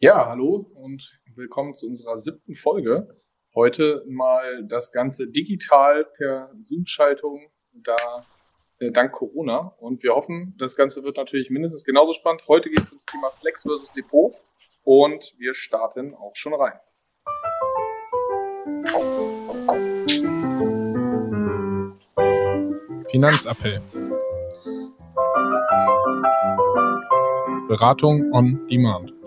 Ja, hallo und willkommen zu unserer siebten Folge. Heute mal das Ganze digital per Zoom-Schaltung, da äh, dank Corona. Und wir hoffen, das Ganze wird natürlich mindestens genauso spannend. Heute geht es ums Thema Flex versus Depot und wir starten auch schon rein. Finanzappell. Beratung on Demand.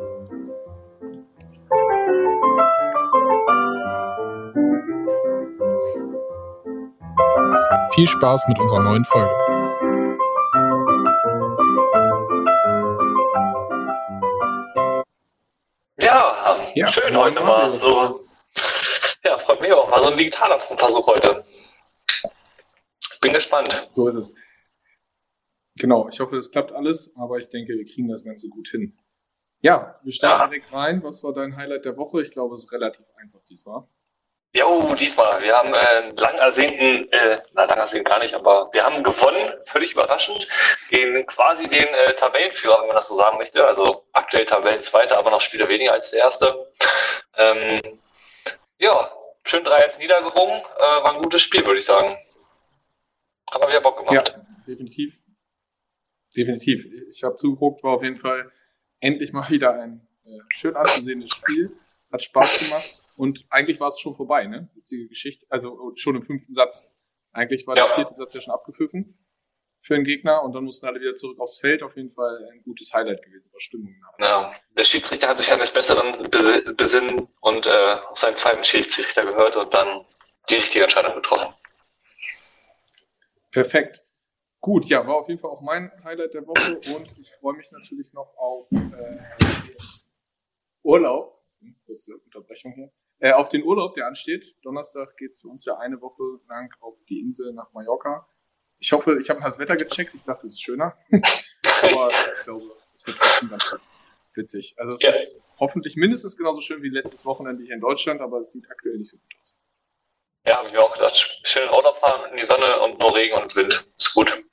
Viel Spaß mit unserer neuen Folge. Ja, ja schön heute mal so. Ja, freut mich auch. Mal so ein digitaler Versuch heute. Bin gespannt. So ist es. Genau, ich hoffe, es klappt alles, aber ich denke, wir kriegen das Ganze gut hin. Ja, wir starten ja. direkt rein. Was war dein Highlight der Woche? Ich glaube, es ist relativ einfach diesmal. Jo, diesmal. Wir haben äh, lang ersehnten, äh, na, lang ersehnt gar nicht, aber wir haben gewonnen, völlig überraschend, gegen quasi den äh, Tabellenführer, wenn man das so sagen möchte. Also aktuell Tabellenzweiter, aber noch Spieler weniger als der erste. Ähm, ja, schön 3 1 niedergerungen. Äh, war ein gutes Spiel, würde ich sagen. Aber wieder Bock gemacht. Ja, definitiv. Definitiv. Ich habe zugeguckt, war auf jeden Fall endlich mal wieder ein äh, schön anzusehendes Spiel. Hat Spaß gemacht. Und eigentlich war es schon vorbei, ne? Witzige Geschichte. Also schon im fünften Satz. Eigentlich war ja. der vierte Satz ja schon abgepfiffen für den Gegner und dann mussten alle wieder zurück aufs Feld. Auf jeden Fall ein gutes Highlight gewesen, war Stimmung. Ja, der Schiedsrichter hat sich an das Besseren besinnen und äh, auf seinen zweiten Schiedsrichter gehört und dann die richtige Entscheidung getroffen. Perfekt. Gut, ja, war auf jeden Fall auch mein Highlight der Woche und ich freue mich natürlich noch auf äh, Urlaub. Kurze Unterbrechung hier äh, auf den Urlaub, der ansteht. Donnerstag geht es für uns ja eine Woche lang auf die Insel nach Mallorca. Ich hoffe, ich habe mal das Wetter gecheckt. Ich dachte, es ist schöner. Aber ich glaube, es wird trotzdem ganz, ganz witzig. Also es yes. ist hoffentlich mindestens genauso schön wie letztes Wochenende hier in Deutschland, aber es sieht aktuell nicht so gut aus. Ja, habe ich mir auch gedacht. Schön Urlaub fahren in die Sonne und nur Regen und Wind. Ist gut.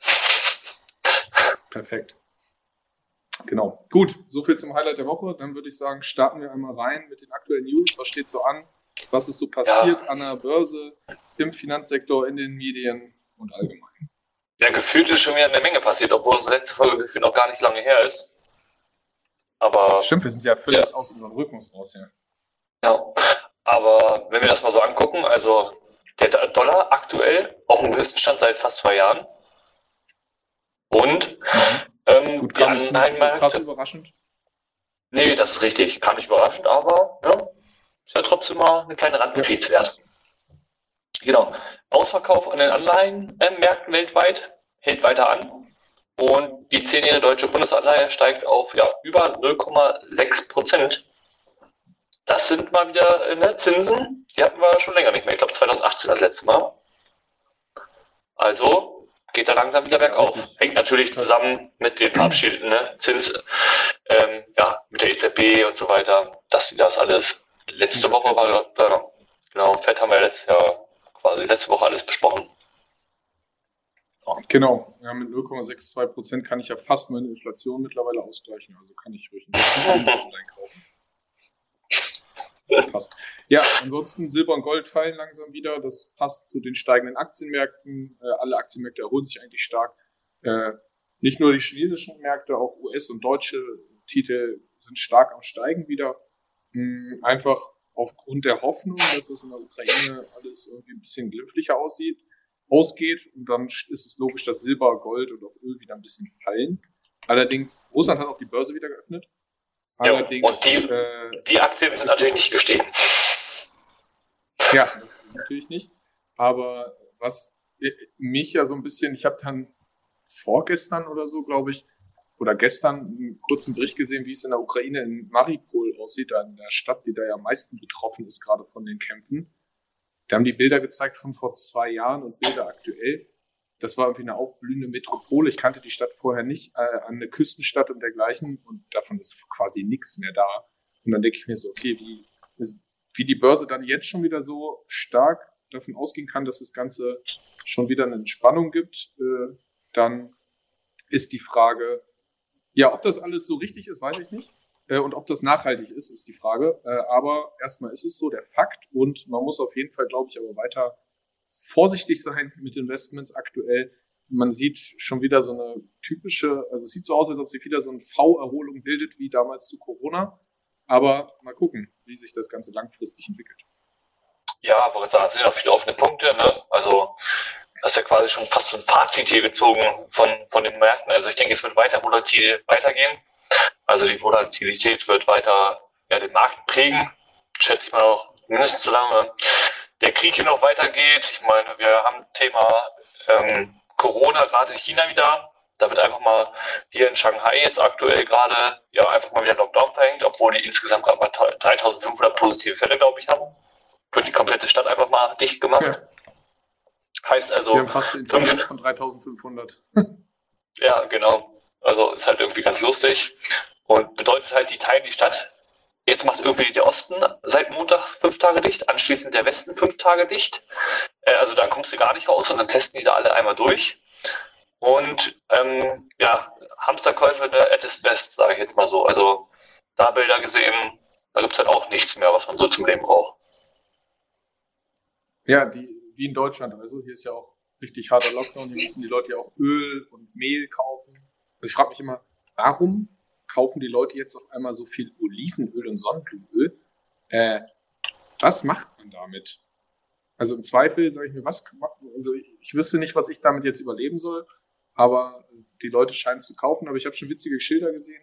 Perfekt. Genau. Gut, soviel zum Highlight der Woche. Dann würde ich sagen, starten wir einmal rein mit den aktuellen News. Was steht so an? Was ist so passiert ja. an der Börse, im Finanzsektor, in den Medien und allgemein? Ja, gefühlt ist schon wieder eine Menge passiert, obwohl unsere letzte Folge gefühlt noch gar nicht lange her ist. Aber. Stimmt, wir sind ja völlig ja. aus unserem Rhythmus raus, ja. Ja. Aber wenn wir das mal so angucken, also der Dollar aktuell auf dem höchsten Stand seit fast zwei Jahren. Und mhm. Ähm, Gut, kam die Anleihenmärkte. Krass überraschend. Nee, das ist richtig. Kam nicht überraschend, aber ja, ist ja trotzdem mal eine kleine Randnotiz ja. wert. Genau. Ausverkauf an den Anleihenmärkten weltweit hält weiter an. Und die zehnjährige deutsche Bundesanleihe steigt auf ja, über 0,6 Prozent. Das sind mal wieder äh, ne, Zinsen, die hatten wir schon länger nicht mehr. Ich glaube 2018 das letzte Mal. Also geht da langsam wieder bergauf. Hängt natürlich zusammen mit den verabschiedeten ne? Zins, ähm, ja, mit der EZB und so weiter, dass die das alles. Letzte Woche war, äh, genau, Fett haben wir letztes Jahr quasi letzte Woche alles besprochen. Genau, ja, mit 0,62 Prozent kann ich ja fast meine Inflation mittlerweile ausgleichen, also kann ich ruhig ein einkaufen. Fast. Ja, ansonsten Silber und Gold fallen langsam wieder. Das passt zu den steigenden Aktienmärkten. Äh, alle Aktienmärkte erholen sich eigentlich stark. Äh, nicht nur die chinesischen Märkte, auch US- und deutsche Titel sind stark am Steigen wieder. Mhm, einfach aufgrund der Hoffnung, dass es in der Ukraine alles irgendwie ein bisschen glimpflicher aussieht, ausgeht. Und dann ist es logisch, dass Silber, Gold und auch Öl wieder ein bisschen fallen. Allerdings, Russland hat auch die Börse wieder geöffnet. Allerdings, ja, und die, äh, die Aktien sind natürlich nicht gestiegen. Ja, das natürlich nicht. Aber was mich ja so ein bisschen, ich habe dann vorgestern oder so, glaube ich, oder gestern einen kurzen Bericht gesehen, wie es in der Ukraine in Maripol aussieht, da in der Stadt, die da ja am meisten betroffen ist, gerade von den Kämpfen. Da haben die Bilder gezeigt von vor zwei Jahren und Bilder aktuell. Das war irgendwie eine aufblühende Metropole. Ich kannte die Stadt vorher nicht, äh, eine Küstenstadt und dergleichen. Und davon ist quasi nichts mehr da. Und dann denke ich mir so, okay, wie, wie die Börse dann jetzt schon wieder so stark davon ausgehen kann, dass das Ganze schon wieder eine Entspannung gibt, äh, dann ist die Frage, ja, ob das alles so richtig ist, weiß ich nicht. Äh, und ob das nachhaltig ist, ist die Frage. Äh, aber erstmal ist es so, der Fakt. Und man muss auf jeden Fall, glaube ich, aber weiter vorsichtig sein mit Investments aktuell. Man sieht schon wieder so eine typische, also es sieht so aus, als ob sich wieder so eine V-Erholung bildet wie damals zu Corona. Aber mal gucken, wie sich das Ganze langfristig entwickelt. Ja, aber jetzt sind noch viele offene Punkte. Ne? Also hast ja quasi schon fast so ein Fazit hier gezogen von, von den Märkten. Also ich denke, es wird weiter volatil weitergehen. Also die Volatilität wird weiter ja, den Markt prägen, schätze ich mal auch mindestens so lange der Krieg hier noch weitergeht. Ich meine, wir haben Thema ähm, Corona gerade in China wieder. Da wird einfach mal hier in Shanghai jetzt aktuell gerade ja einfach mal wieder Lockdown verhängt, obwohl die insgesamt gerade mal 3500 positive Fälle, glaube ich, haben. Wird die komplette Stadt einfach mal dicht gemacht. Ja. Heißt also. Wir haben fast eine Inzidenz von 3500. ja, genau. Also ist halt irgendwie ganz lustig. Und bedeutet halt, die teilen die Stadt. Jetzt macht irgendwie der Osten seit Montag fünf Tage dicht, anschließend der Westen fünf Tage dicht. Äh, also da kommst du gar nicht raus und dann testen die da alle einmal durch. Und ähm, ja, Hamsterkäufe ne, at its best, sage ich jetzt mal so. Also da Bilder gesehen, da gibt es halt auch nichts mehr, was man so zum Leben braucht. Ja, die, wie in Deutschland. Also hier ist ja auch richtig harter Lockdown. Hier müssen die Leute ja auch Öl und Mehl kaufen. Also ich frage mich immer, warum kaufen die Leute jetzt auf einmal so viel Olivenöl und Sonnenblumenöl? Äh, was macht man damit? Also im Zweifel sage ich mir, was, also ich wüsste nicht, was ich damit jetzt überleben soll, aber die Leute scheinen es zu kaufen. Aber ich habe schon witzige Schilder gesehen.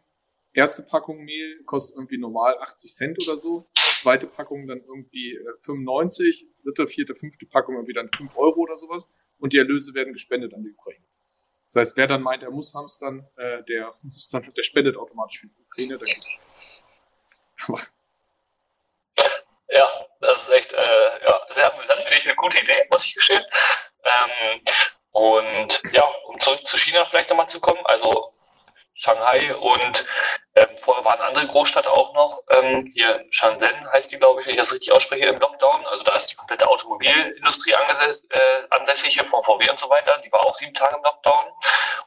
Erste Packung Mehl kostet irgendwie normal 80 Cent oder so. Zweite Packung dann irgendwie 95, äh, dritte, vierte, fünfte Packung irgendwie dann 5 Euro oder sowas. Und die Erlöse werden gespendet an die Ukraine. Das heißt, wer dann meint, er muss hamstern, äh, der muss dann, der spendet automatisch für die Ukraine. ja, das ist echt äh, ja, sehr amüsant, finde ich eine gute Idee, muss ich gestehen. Ähm, und ja, um zurück zu China vielleicht nochmal zu kommen, also Shanghai und ähm, vorher war eine andere Großstadt auch noch, ähm, hier Shenzhen heißt die, glaube ich, wenn ich das richtig ausspreche, im Lockdown. Also da ist die komplette Automobilindustrie äh, ansässig hier von VW und so weiter. Die war auch sieben Tage im Lockdown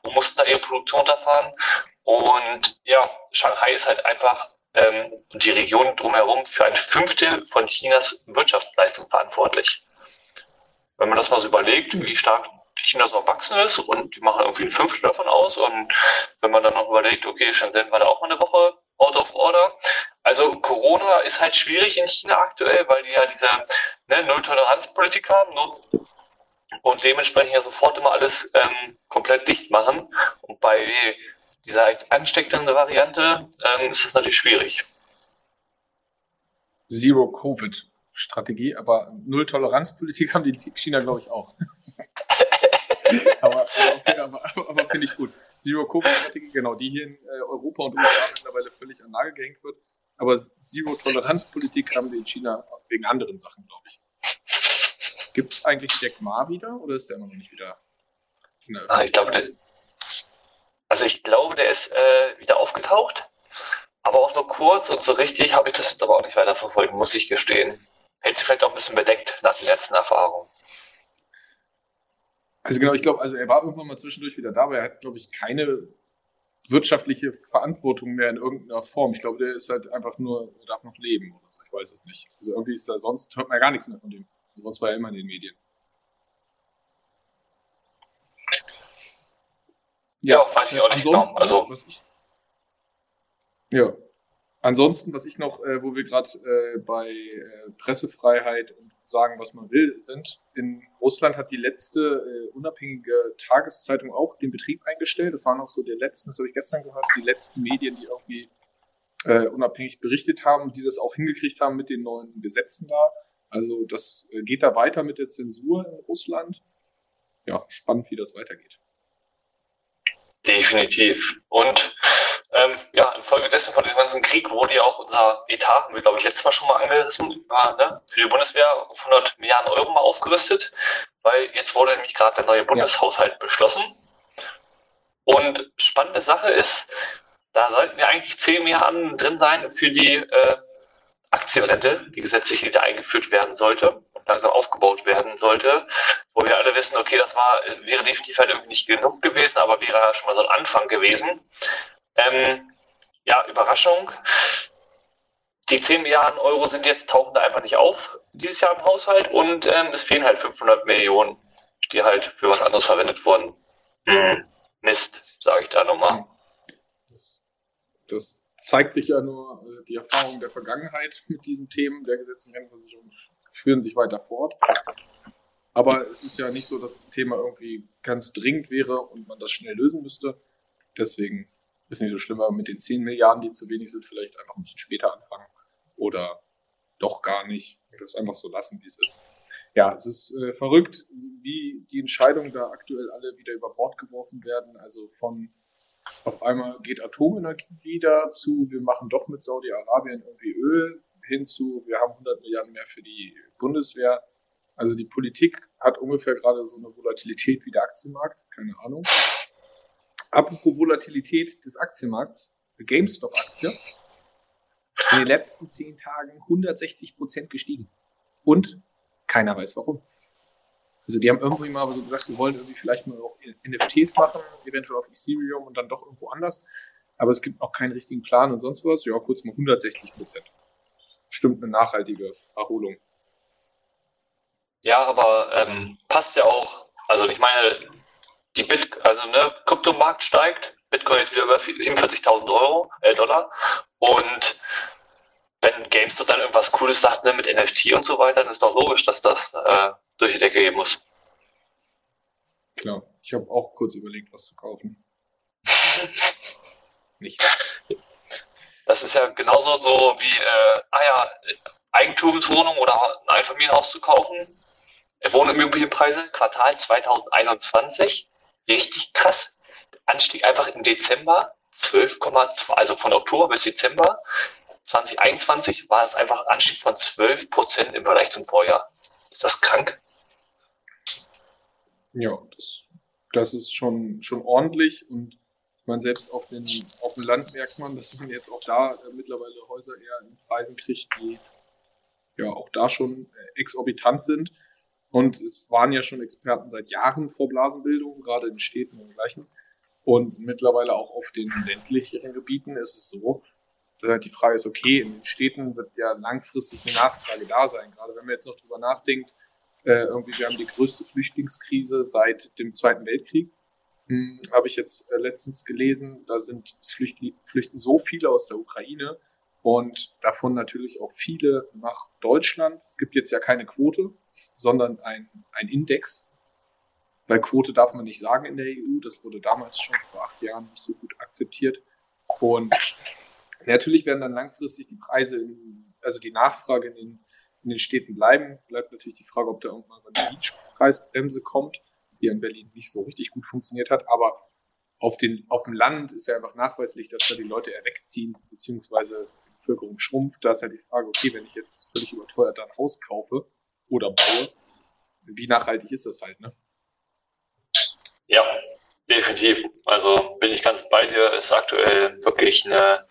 und mussten da ihre Produktion runterfahren. Und ja, Shanghai ist halt einfach ähm, die Region drumherum für ein Fünftel von Chinas Wirtschaftsleistung verantwortlich. Wenn man das mal so überlegt, wie stark China so erwachsen ist und die machen irgendwie ein Fünftel davon aus. Und wenn man dann noch überlegt, okay, Shenzhen war da auch mal eine Woche out of order. Also Corona ist halt schwierig in China aktuell, weil die ja diese ne, Null-Toleranz-Politik haben und dementsprechend ja sofort immer alles ähm, komplett dicht machen. Und bei dieser ansteckenden Variante ähm, ist das natürlich schwierig. Zero-Covid-Strategie, aber Null-Toleranz-Politik haben die China, glaube ich, auch. aber, aber, aber, aber finde ich gut. Zero-Covid-Strategie, genau, die hier in äh, Europa und USA mittlerweile völlig an Nagel gehängt wird. Aber Zero-Toleranz-Politik haben wir in China wegen anderen Sachen, glaube ich. Gibt es eigentlich Jack Ma wieder oder ist der immer noch nicht wieder ah, ich glaube, Also ich glaube, der ist äh, wieder aufgetaucht, aber auch nur kurz und so richtig habe ich das aber auch nicht weiter verfolgt, muss ich gestehen. Hält sich vielleicht auch ein bisschen bedeckt nach den letzten Erfahrungen. Also genau, ich glaube, also er war irgendwann mal zwischendurch wieder da, aber er hat, glaube ich, keine wirtschaftliche Verantwortung mehr in irgendeiner Form. Ich glaube, der ist halt einfach nur, er darf noch leben oder so. Ich weiß es nicht. Also irgendwie ist da sonst, hört man ja gar nichts mehr von dem. Und sonst war er immer in den Medien. Ja, ja weiß ich auch nicht genau. Also, was ich, ja, Ansonsten, was ich noch, äh, wo wir gerade äh, bei äh, Pressefreiheit und sagen, was man will, sind, in Russland hat die letzte äh, unabhängige Tageszeitung auch den Betrieb eingestellt. Das waren auch so der letzten, das habe ich gestern gehört, die letzten Medien, die irgendwie äh, unabhängig berichtet haben, die das auch hingekriegt haben mit den neuen Gesetzen da. Also das äh, geht da weiter mit der Zensur in Russland. Ja, spannend, wie das weitergeht. Definitiv. Und ähm, ja, infolgedessen von diesem ganzen Krieg wurde ja auch unser Etat, haben wir glaube ich letztes Mal schon mal angerissen, war, ne, für die Bundeswehr auf 100 Milliarden Euro mal aufgerüstet, weil jetzt wurde nämlich gerade der neue Bundeshaushalt ja. beschlossen. Und spannende Sache ist, da sollten ja eigentlich 10 Milliarden drin sein für die äh, Aktienrente, die gesetzlich wieder eingeführt werden sollte und langsam aufgebaut werden sollte, wo wir alle wissen, okay, das war, wäre definitiv halt irgendwie nicht genug gewesen, aber wäre schon mal so ein Anfang gewesen. Ähm, ja, Überraschung. Die 10 Milliarden Euro sind jetzt, tauchen da einfach nicht auf dieses Jahr im Haushalt und ähm, es fehlen halt 500 Millionen, die halt für was anderes verwendet wurden. Hm, Mist, sage ich da nochmal. Das, zeigt sich ja nur, äh, die Erfahrungen der Vergangenheit mit diesen Themen der gesetzlichen Rentenversicherung führen sich weiter fort. Aber es ist ja nicht so, dass das Thema irgendwie ganz dringend wäre und man das schnell lösen müsste. Deswegen ist nicht so schlimm, aber mit den 10 Milliarden, die zu wenig sind, vielleicht einfach ein bisschen später anfangen. Oder doch gar nicht. Und das einfach so lassen, wie es ist. Ja, es ist äh, verrückt, wie die Entscheidungen da aktuell alle wieder über Bord geworfen werden. Also von auf einmal geht Atomenergie wieder zu, wir machen doch mit Saudi-Arabien irgendwie Öl, hinzu, wir haben 100 Milliarden mehr für die Bundeswehr. Also die Politik hat ungefähr gerade so eine Volatilität wie der Aktienmarkt, keine Ahnung. Apropos Volatilität des Aktienmarkts, GameStop-Aktie, in den letzten zehn Tagen 160 Prozent gestiegen. Und keiner weiß warum. Also die haben irgendwie mal so gesagt, wir wollen irgendwie vielleicht mal auch NFTs machen, eventuell auf Ethereum und dann doch irgendwo anders. Aber es gibt noch keinen richtigen Plan und sonst was. Ja, kurz mal 160 Prozent. Stimmt eine nachhaltige Erholung. Ja, aber ähm, passt ja auch. Also ich meine, die Bit, also ne, Kryptomarkt steigt, Bitcoin ist wieder über 47.000 Euro, äh, Dollar und wenn GameStop dann irgendwas Cooles sagt ne, mit NFT und so weiter, dann ist doch logisch, dass das äh, durch die Decke gehen muss. Klar, ich habe auch kurz überlegt, was zu kaufen. Nicht. Das ist ja genauso so wie, äh, ah ja, Eigentumswohnung oder ein Einfamilienhaus zu kaufen. Wohnimmobilienpreise, Quartal 2021, richtig krass. Anstieg einfach im Dezember 12,2, also von Oktober bis Dezember 2021 war es einfach ein Anstieg von 12 Prozent im Vergleich zum Vorjahr. Ist das krank? Ja, das, das ist schon, schon ordentlich und meine, selbst auf, den, auf dem Land merkt man, dass man jetzt auch da äh, mittlerweile Häuser eher in Preisen kriegt, die ja auch da schon äh, exorbitant sind. Und es waren ja schon Experten seit Jahren vor Blasenbildung, gerade in Städten und gleichen. Und mittlerweile auch auf den ländlicheren Gebieten ist es so, dass halt die Frage ist, okay, in den Städten wird ja langfristig eine Nachfrage da sein. Gerade wenn man jetzt noch drüber nachdenkt, äh, irgendwie, wir haben die größte Flüchtlingskrise seit dem Zweiten Weltkrieg. Hm, Habe ich jetzt äh, letztens gelesen, da sind flüchten, flüchten so viele aus der Ukraine und davon natürlich auch viele nach Deutschland. Es gibt jetzt ja keine Quote, sondern ein, ein Index. Weil Quote darf man nicht sagen in der EU. Das wurde damals schon vor acht Jahren nicht so gut akzeptiert. Und natürlich werden dann langfristig die Preise, in, also die Nachfrage in den, in den Städten bleiben. Bleibt natürlich die Frage, ob da irgendwann eine Mietpreisbremse kommt, die in Berlin nicht so richtig gut funktioniert hat. Aber auf, den, auf dem Land ist ja einfach nachweislich, dass da die Leute eher wegziehen, beziehungsweise Bevölkerung schrumpft. Da ist halt die Frage, okay, wenn ich jetzt völlig überteuert ein Haus kaufe oder baue, wie nachhaltig ist das halt, ne? Ja, definitiv. Also bin ich ganz bei dir, ist aktuell wirklich eine,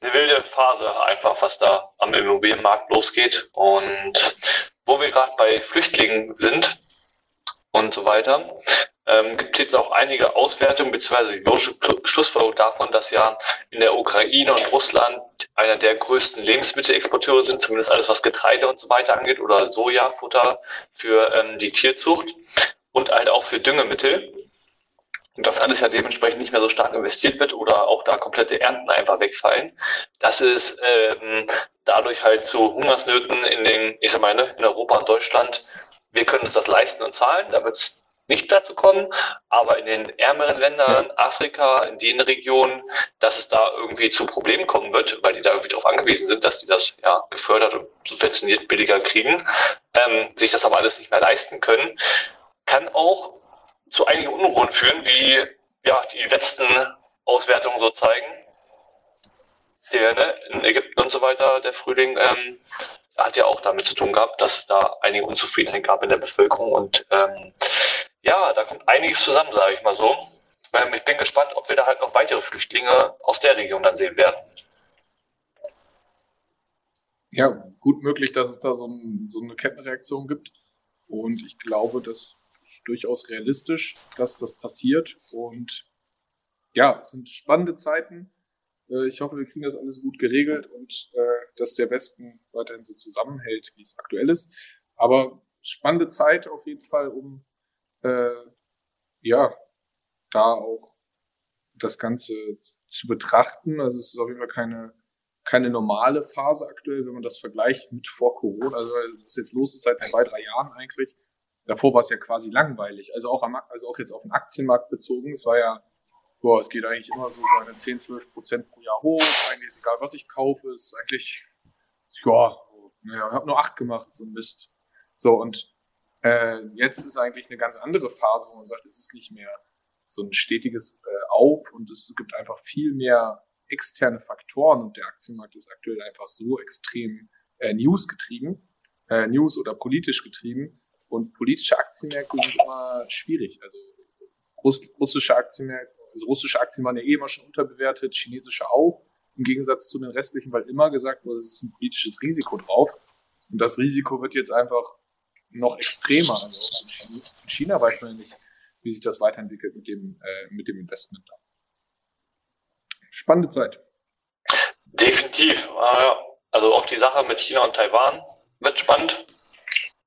eine wilde Phase einfach, was da am Immobilienmarkt losgeht. Und wo wir gerade bei Flüchtlingen sind und so weiter, ähm, gibt es jetzt auch einige Auswertungen bzw. Schlussfolgerung davon, dass ja in der Ukraine und Russland einer der größten Lebensmittelexporteure sind, zumindest alles was Getreide und so weiter angeht oder Sojafutter für ähm, die Tierzucht und halt auch für Düngemittel. Und das alles ja dementsprechend nicht mehr so stark investiert wird oder auch da komplette Ernten einfach wegfallen. Das ist ähm, dadurch halt zu Hungersnöten in den, ich sag mal, ne, in Europa und Deutschland. Wir können uns das leisten und zahlen. Da wird es nicht dazu kommen, aber in den ärmeren Ländern, Afrika, in den Regionen, dass es da irgendwie zu Problemen kommen wird, weil die da irgendwie darauf angewiesen sind, dass die das ja gefördert und subventioniert billiger kriegen, ähm, sich das aber alles nicht mehr leisten können, kann auch zu einigen Unruhen führen, wie ja die letzten Auswertungen so zeigen. Der ne, in Ägypten und so weiter, der Frühling ähm, hat ja auch damit zu tun gehabt, dass es da einige Unzufriedenheit gab in der Bevölkerung und ähm, ja, da kommt einiges zusammen, sage ich mal so. Ähm, ich bin gespannt, ob wir da halt noch weitere Flüchtlinge aus der Region dann sehen werden. Ja, gut möglich, dass es da so, ein, so eine Kettenreaktion gibt. Und ich glaube, das ist durchaus realistisch, dass das passiert. Und ja, es sind spannende Zeiten. Äh, ich hoffe, wir kriegen das alles gut geregelt und äh, dass der Westen weiterhin so zusammenhält, wie es aktuell ist. Aber spannende Zeit auf jeden Fall, um äh, ja da auch das Ganze zu betrachten. Also es ist auf jeden Fall keine keine normale Phase aktuell, wenn man das vergleicht mit vor Corona. Also was jetzt los ist seit zwei, drei Jahren eigentlich. Davor war es ja quasi langweilig. Also auch, am, also auch jetzt auf den Aktienmarkt bezogen. Es war ja, boah, es geht eigentlich immer so seine 10, 12 Prozent pro Jahr hoch. Eigentlich ist egal, was ich kaufe, ist eigentlich, ja, naja, ich habe nur acht gemacht, so ein Mist. So, und äh, jetzt ist eigentlich eine ganz andere Phase, wo man sagt, es ist nicht mehr so ein stetiges äh, Auf und es gibt einfach viel mehr externe Faktoren und der Aktienmarkt ist aktuell einfach so extrem äh, News getrieben, äh, News oder politisch getrieben und politische Aktienmärkte sind immer schwierig. Also Russ russische Aktienmärkte, also russische Aktien waren ja eh immer schon unterbewertet, chinesische auch, im Gegensatz zu den restlichen, weil immer gesagt wurde, es ist ein politisches Risiko drauf. Und das Risiko wird jetzt einfach noch extremer. Also in China weiß man nicht, wie sich das weiterentwickelt mit dem, äh, mit dem Investment spannende Zeit. Definitiv. Also auch die Sache mit China und Taiwan wird spannend.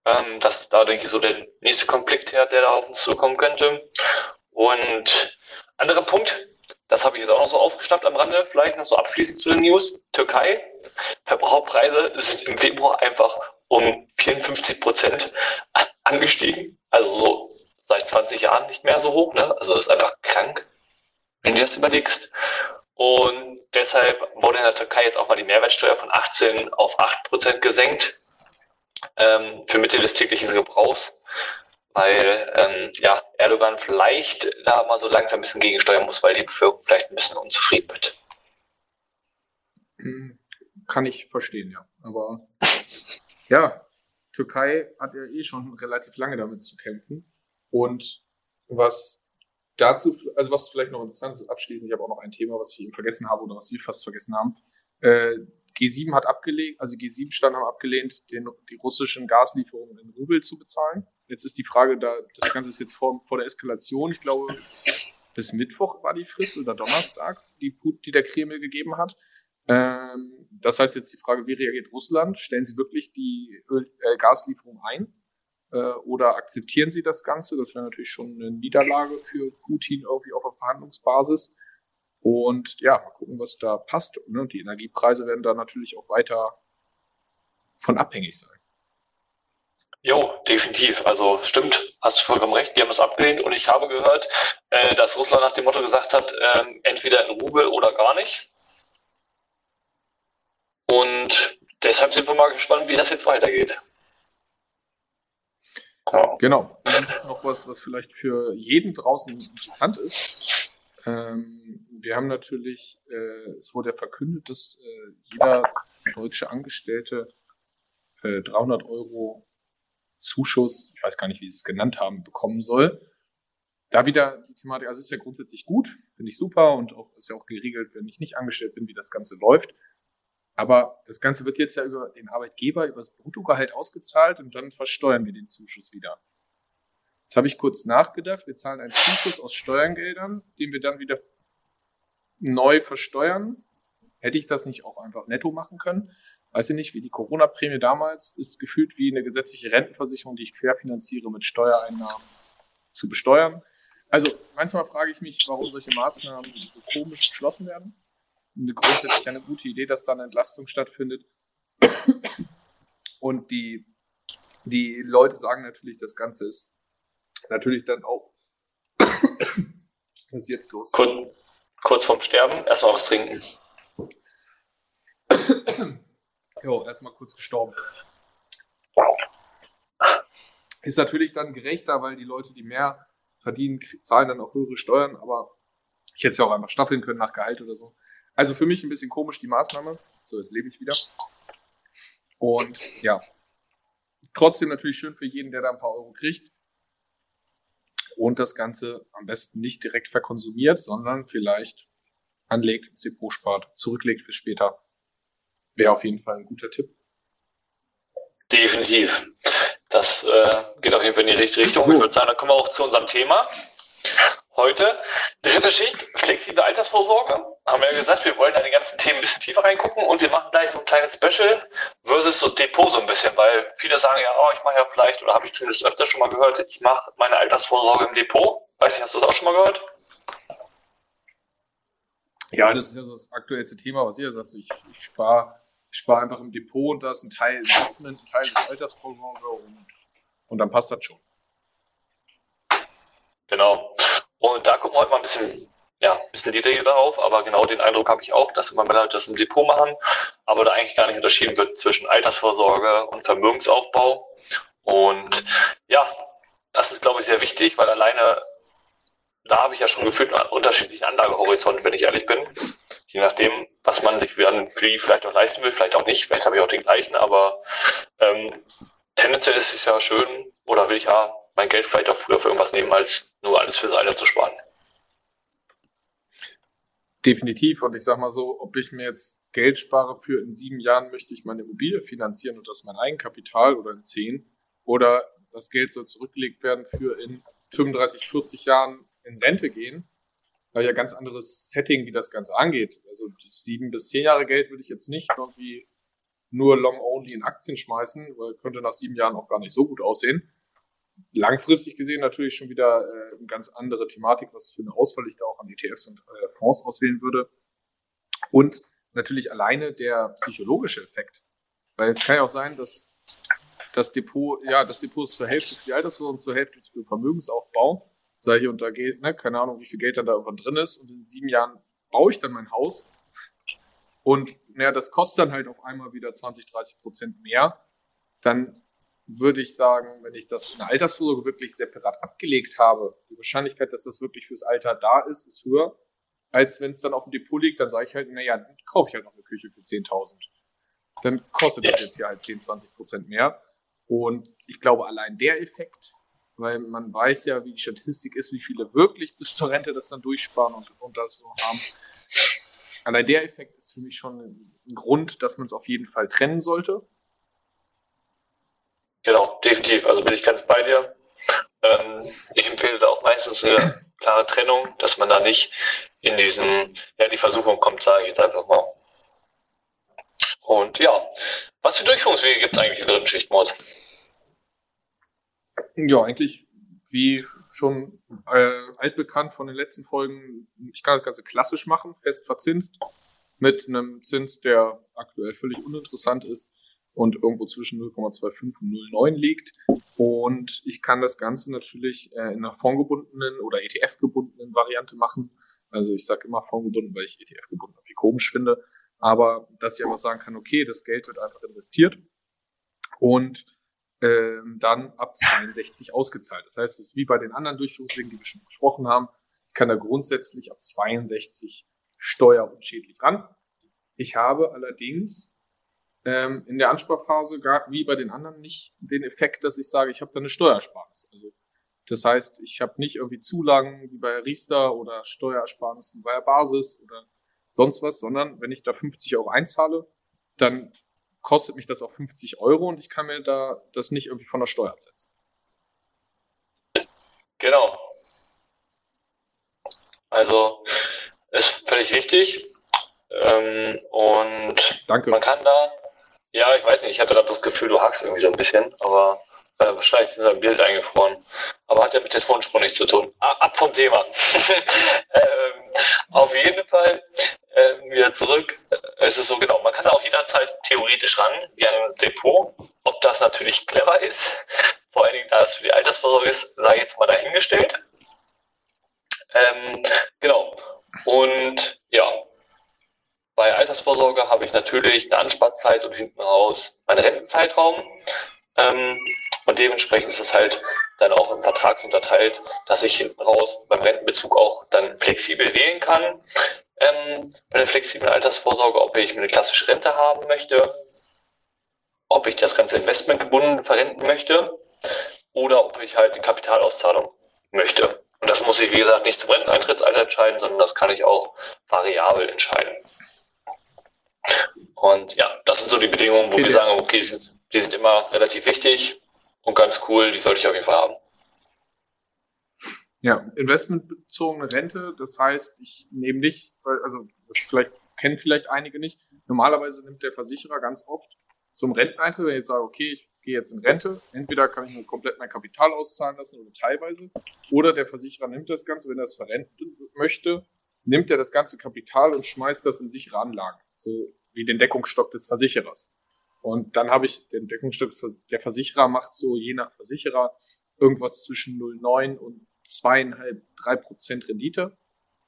Ähm, das ist da, denke ich, so der nächste Konflikt her, der da auf uns zukommen könnte. Und anderer Punkt, das habe ich jetzt auch noch so aufgeschnappt am Rande, vielleicht noch so abschließend zu den News. Türkei, Verbraucherpreise sind im Februar einfach um 54 Prozent angestiegen. Also so seit 20 Jahren nicht mehr so hoch. Ne? Also das ist einfach krank, wenn du das überlegst. Und deshalb wurde in der Türkei jetzt auch mal die Mehrwertsteuer von 18 auf 8 Prozent gesenkt ähm, für Mittel des täglichen Gebrauchs, weil ähm, ja, Erdogan vielleicht da mal so langsam ein bisschen gegensteuern muss, weil die Bevölkerung vielleicht ein bisschen unzufrieden wird. Hm, kann ich verstehen, ja. Aber ja, Türkei hat ja eh schon relativ lange damit zu kämpfen. Und was dazu, also was vielleicht noch interessant ist, abschließend, ich habe auch noch ein Thema, was ich eben vergessen habe oder was wir fast vergessen haben. Äh, G7 hat abgelehnt, also G7-Staaten haben abgelehnt, den, die russischen Gaslieferungen in Rubel zu bezahlen. Jetzt ist die Frage, da das Ganze ist jetzt vor, vor der Eskalation. Ich glaube, bis Mittwoch war die Frist oder Donnerstag, die, die der Kreml gegeben hat. Ähm, das heißt jetzt die Frage, wie reagiert Russland? Stellen sie wirklich die Öl, äh, Gaslieferung ein? Äh, oder akzeptieren sie das Ganze? Das wäre natürlich schon eine Niederlage für Putin irgendwie auf der Verhandlungsbasis. Und ja, mal gucken, was da passt. Ne? Die Energiepreise werden da natürlich auch weiter von abhängig sein. Jo, definitiv. Also stimmt, hast du vollkommen recht. Die haben es abgelehnt und ich habe gehört, äh, dass Russland nach dem Motto gesagt hat, äh, entweder in Rubel oder gar nicht. Und deshalb sind wir mal gespannt, wie das jetzt weitergeht. Ja. Genau. Und noch was, was vielleicht für jeden draußen interessant ist. Ähm, wir haben natürlich, äh, es wurde ja verkündet, dass äh, jeder deutsche Angestellte äh, 300 Euro Zuschuss, ich weiß gar nicht, wie sie es genannt haben, bekommen soll. Da wieder die Thematik, also ist ja grundsätzlich gut, finde ich super und auch ist ja auch geregelt, wenn ich nicht angestellt bin, wie das Ganze läuft. Aber das Ganze wird jetzt ja über den Arbeitgeber, über das Bruttogehalt ausgezahlt und dann versteuern wir den Zuschuss wieder. Jetzt habe ich kurz nachgedacht, wir zahlen einen Zuschuss aus Steuergeldern, den wir dann wieder neu versteuern. Hätte ich das nicht auch einfach netto machen können? Weiß ich nicht, wie die Corona-Prämie damals ist gefühlt wie eine gesetzliche Rentenversicherung, die ich querfinanziere mit Steuereinnahmen zu besteuern. Also manchmal frage ich mich, warum solche Maßnahmen so komisch beschlossen werden eine grundsätzlich eine gute Idee, dass da eine Entlastung stattfindet. Und die, die Leute sagen natürlich, das Ganze ist natürlich dann auch. Was ist jetzt los? Kurz, kurz vorm Sterben, erstmal was trinken. jo, erstmal kurz gestorben. Ist natürlich dann gerechter, weil die Leute, die mehr verdienen, zahlen dann auch höhere Steuern, aber ich hätte es ja auch einfach staffeln können nach Gehalt oder so. Also für mich ein bisschen komisch die Maßnahme. So, jetzt lebe ich wieder. Und ja, trotzdem natürlich schön für jeden, der da ein paar Euro kriegt. Und das Ganze am besten nicht direkt verkonsumiert, sondern vielleicht anlegt, ins Depot spart, zurücklegt für später. Wäre auf jeden Fall ein guter Tipp. Definitiv. Das äh, geht auf jeden Fall in die richtige Richtung. So. Ich würde sagen, dann kommen wir auch zu unserem Thema. Heute. Dritte Schicht, flexible Altersvorsorge. Haben wir ja gesagt, wir wollen da die ganzen Themen ein bisschen tiefer reingucken und wir machen gleich so ein kleines Special versus so Depot so ein bisschen, weil viele sagen ja, oh, ich mache ja vielleicht, oder habe ich zumindest öfter schon mal gehört, ich mache meine Altersvorsorge im Depot. Weiß nicht, hast du das auch schon mal gehört? Ja, das ist ja so das aktuellste Thema, was ihr sagt. Ich, ich spare ich spar einfach im Depot und da ist ein Teil Investment, ein Teil des Altersvorsorge und, und dann passt das schon. Genau. Und da gucken wir heute mal ein bisschen, ja, ein bisschen detaillierter auf, aber genau den Eindruck habe ich auch, dass immer mehr Leute das im Depot machen, aber da eigentlich gar nicht unterschieden wird zwischen Altersvorsorge und Vermögensaufbau. Und ja, das ist, glaube ich, sehr wichtig, weil alleine da habe ich ja schon gefühlt einen unterschiedlichen Anlagehorizont, wenn ich ehrlich bin. Je nachdem, was man sich für die vielleicht auch leisten will, vielleicht auch nicht, vielleicht habe ich auch den gleichen, aber ähm, tendenziell ist es ja schön, oder will ich ja mein Geld vielleicht auch früher für irgendwas nehmen, als nur alles fürs Alter zu sparen. Definitiv. Und ich sage mal so, ob ich mir jetzt Geld spare für in sieben Jahren möchte ich meine Immobilie finanzieren und das mein Eigenkapital oder in zehn oder das Geld soll zurückgelegt werden für in 35, 40 Jahren in Rente gehen, weil ja ganz anderes Setting, wie das Ganze angeht. Also sieben bis zehn Jahre Geld würde ich jetzt nicht irgendwie nur long-only in Aktien schmeißen, weil könnte nach sieben Jahren auch gar nicht so gut aussehen langfristig gesehen natürlich schon wieder äh, eine ganz andere Thematik, was für eine Auswahl ich da auch an ETFs und äh, Fonds auswählen würde. Und natürlich alleine der psychologische Effekt. Weil es kann ja auch sein, dass das Depot, ja, das Depot ist zur Hälfte für die Altersvorsorge und zur Hälfte für Vermögensaufbau. Sag ich, und da geht, ne, keine Ahnung, wie viel Geld dann da irgendwann drin ist. Und in sieben Jahren baue ich dann mein Haus. Und naja, das kostet dann halt auf einmal wieder 20, 30 Prozent mehr. Dann würde ich sagen, wenn ich das in der Altersvorsorge wirklich separat abgelegt habe, die Wahrscheinlichkeit, dass das wirklich fürs Alter da ist, ist höher, als wenn es dann auf dem Depot liegt, dann sage ich halt, naja, dann kaufe ich halt noch eine Küche für 10.000. Dann kostet das jetzt hier halt 10, 20 Prozent mehr. Und ich glaube, allein der Effekt, weil man weiß ja, wie die Statistik ist, wie viele wirklich bis zur Rente das dann durchsparen und, und das noch haben. Allein der Effekt ist für mich schon ein Grund, dass man es auf jeden Fall trennen sollte. Genau, definitiv. Also bin ich ganz bei dir. Ähm, ich empfehle da auch meistens eine klare Trennung, dass man da nicht in diesen, ja, die Versuchung kommt, sage ich jetzt einfach mal. Und ja, was für Durchführungswege gibt es eigentlich in der dritten Schichtmodus? Ja, eigentlich wie schon äh, altbekannt von den letzten Folgen, ich kann das Ganze klassisch machen, fest verzinst, mit einem Zins, der aktuell völlig uninteressant ist und irgendwo zwischen 0,25 und 0,9 liegt. Und ich kann das Ganze natürlich äh, in einer fondgebundenen oder ETF-gebundenen Variante machen. Also ich sage immer fondgebunden, weil ich ETF-gebunden irgendwie komisch finde. Aber dass ich einfach sagen kann, okay, das Geld wird einfach investiert und ähm, dann ab 62 ausgezahlt. Das heißt, es ist wie bei den anderen Durchführungswegen, die wir schon besprochen haben. Ich kann da grundsätzlich ab 62 steuerunschädlich ran. Ich habe allerdings ähm, in der Ansparphase gar wie bei den anderen nicht den Effekt, dass ich sage, ich habe da eine Steuersparnis. Also das heißt, ich habe nicht irgendwie Zulagen wie bei Riester oder Steuersparnis wie bei der Basis oder sonst was, sondern wenn ich da 50 Euro einzahle, dann kostet mich das auch 50 Euro und ich kann mir da das nicht irgendwie von der Steuer absetzen. Genau. Also ist völlig richtig. Ähm, und Danke. man kann da ja, ich weiß nicht, ich hatte gerade das Gefühl, du hackst irgendwie so ein bisschen, aber äh, wahrscheinlich ist ein Bild eingefroren. Aber hat ja mit Tonspur nichts zu tun. Ah, ab vom Thema. ähm, auf jeden Fall äh, wieder zurück. Es ist so genau, man kann auch jederzeit theoretisch ran, wie an einem Depot. Ob das natürlich clever ist, vor allen Dingen da es für die Altersvorsorge ist, sei jetzt mal dahingestellt. Ähm, genau. Und ja, bei Altersvorsorge habe ich natürlich eine Ansparzeit und hinten raus meinen Rentenzeitraum. Ähm, und dementsprechend ist es halt dann auch im Vertrag unterteilt, dass ich hinten raus beim Rentenbezug auch dann flexibel wählen kann. Ähm, bei der flexiblen Altersvorsorge, ob ich eine klassische Rente haben möchte, ob ich das ganze Investment gebunden verrenten möchte oder ob ich halt eine Kapitalauszahlung möchte. Und das muss ich, wie gesagt, nicht zum Renteneintrittsalter entscheiden, sondern das kann ich auch variabel entscheiden. Und ja, das sind so die Bedingungen, wo okay, wir sagen, okay, die sind, die sind immer relativ wichtig und ganz cool, die sollte ich auf jeden Fall haben. Ja, investmentbezogene Rente, das heißt, ich nehme nicht, also das vielleicht kennen vielleicht einige nicht. Normalerweise nimmt der Versicherer ganz oft zum Renteneintritt, wenn ich jetzt sage, okay, ich gehe jetzt in Rente, entweder kann ich mir komplett mein Kapital auszahlen lassen oder teilweise, oder der Versicherer nimmt das Ganze, wenn er es verrenten möchte, nimmt er das ganze Kapital und schmeißt das in sichere Anlagen, so wie den Deckungsstock des Versicherers. Und dann habe ich den Deckungsstock, der Versicherer macht so je nach Versicherer irgendwas zwischen 0,9 und zweieinhalb, drei Prozent Rendite.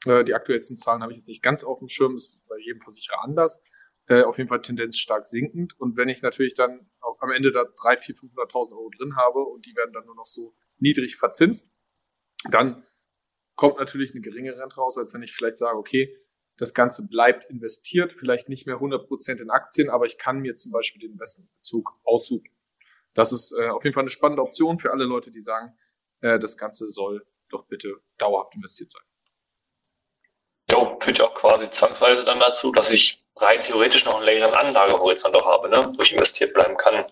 Äh, die aktuellsten Zahlen habe ich jetzt nicht ganz auf dem Schirm, ist bei jedem Versicherer anders. Äh, auf jeden Fall Tendenz stark sinkend. Und wenn ich natürlich dann am Ende da 3, 4, 500.000 Euro drin habe und die werden dann nur noch so niedrig verzinst, dann kommt natürlich eine geringere Rente raus, als wenn ich vielleicht sage, okay, das Ganze bleibt investiert, vielleicht nicht mehr 100% in Aktien, aber ich kann mir zum Beispiel den Investmentbezug aussuchen. Das ist äh, auf jeden Fall eine spannende Option für alle Leute, die sagen, äh, das Ganze soll doch bitte dauerhaft investiert sein. Ja, führt ja auch quasi zwangsweise dann dazu, dass ich rein theoretisch noch einen längeren Anlagehorizont auch habe, ne? wo ich investiert bleiben kann.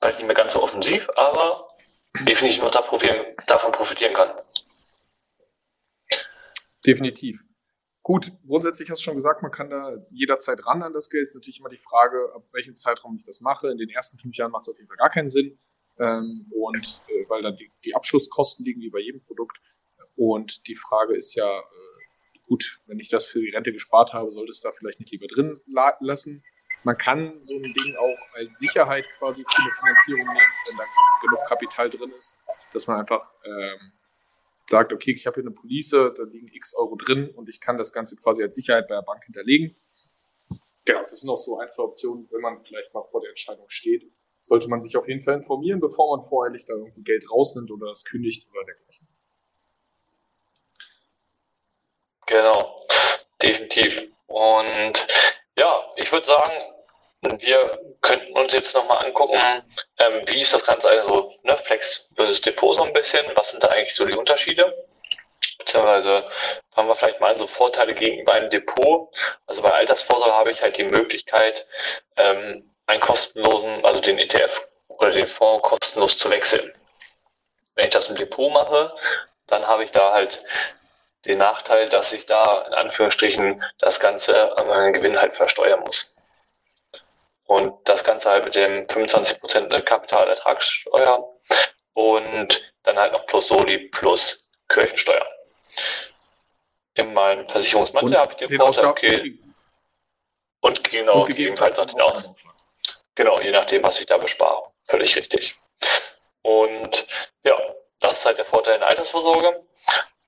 Vielleicht nicht mehr ganz so offensiv, aber definitiv noch davon profitieren kann. Definitiv. Gut, grundsätzlich hast du schon gesagt, man kann da jederzeit ran an das Geld. Es ist natürlich immer die Frage, ab welchem Zeitraum ich das mache. In den ersten fünf Jahren macht es auf jeden Fall gar keinen Sinn. Ähm, und äh, weil dann die, die, Abschlusskosten liegen wie bei jedem Produkt. Und die Frage ist ja, äh, gut, wenn ich das für die Rente gespart habe, sollte es da vielleicht nicht lieber drin la lassen. Man kann so ein Ding auch als Sicherheit quasi für eine Finanzierung nehmen, wenn da genug Kapital drin ist, dass man einfach ähm, sagt, okay, ich habe hier eine Police, da liegen x Euro drin und ich kann das Ganze quasi als Sicherheit bei der Bank hinterlegen. Genau, das sind auch so ein, zwei Optionen, wenn man vielleicht mal vor der Entscheidung steht sollte man sich auf jeden Fall informieren, bevor man voreilig da irgendwie Geld rausnimmt oder das kündigt oder dergleichen. Genau, definitiv. Und ja, ich würde sagen, wir könnten uns jetzt nochmal angucken, ähm, wie ist das Ganze, also ne, Flex versus Depot so ein bisschen, was sind da eigentlich so die Unterschiede? Beziehungsweise fangen wir vielleicht mal an, so Vorteile gegenüber einem Depot. Also bei Altersvorsorge habe ich halt die Möglichkeit, ähm, einen kostenlosen, also den ETF oder den Fonds kostenlos zu wechseln. Wenn ich das im Depot mache, dann habe ich da halt den Nachteil, dass ich da in Anführungsstrichen das Ganze an meinen Gewinn halt versteuern muss. Halt mit dem 25% Kapitalertragssteuer und dann halt noch plus Soli plus Kirchensteuer. In meinem Versicherungsmantel habe ich den, den Vorteil, okay. Und genau, und gegebenenfalls noch den Ausgaben. Genau, je nachdem, was ich da bespare. Völlig richtig. Und ja, das ist halt der Vorteil in der Altersvorsorge.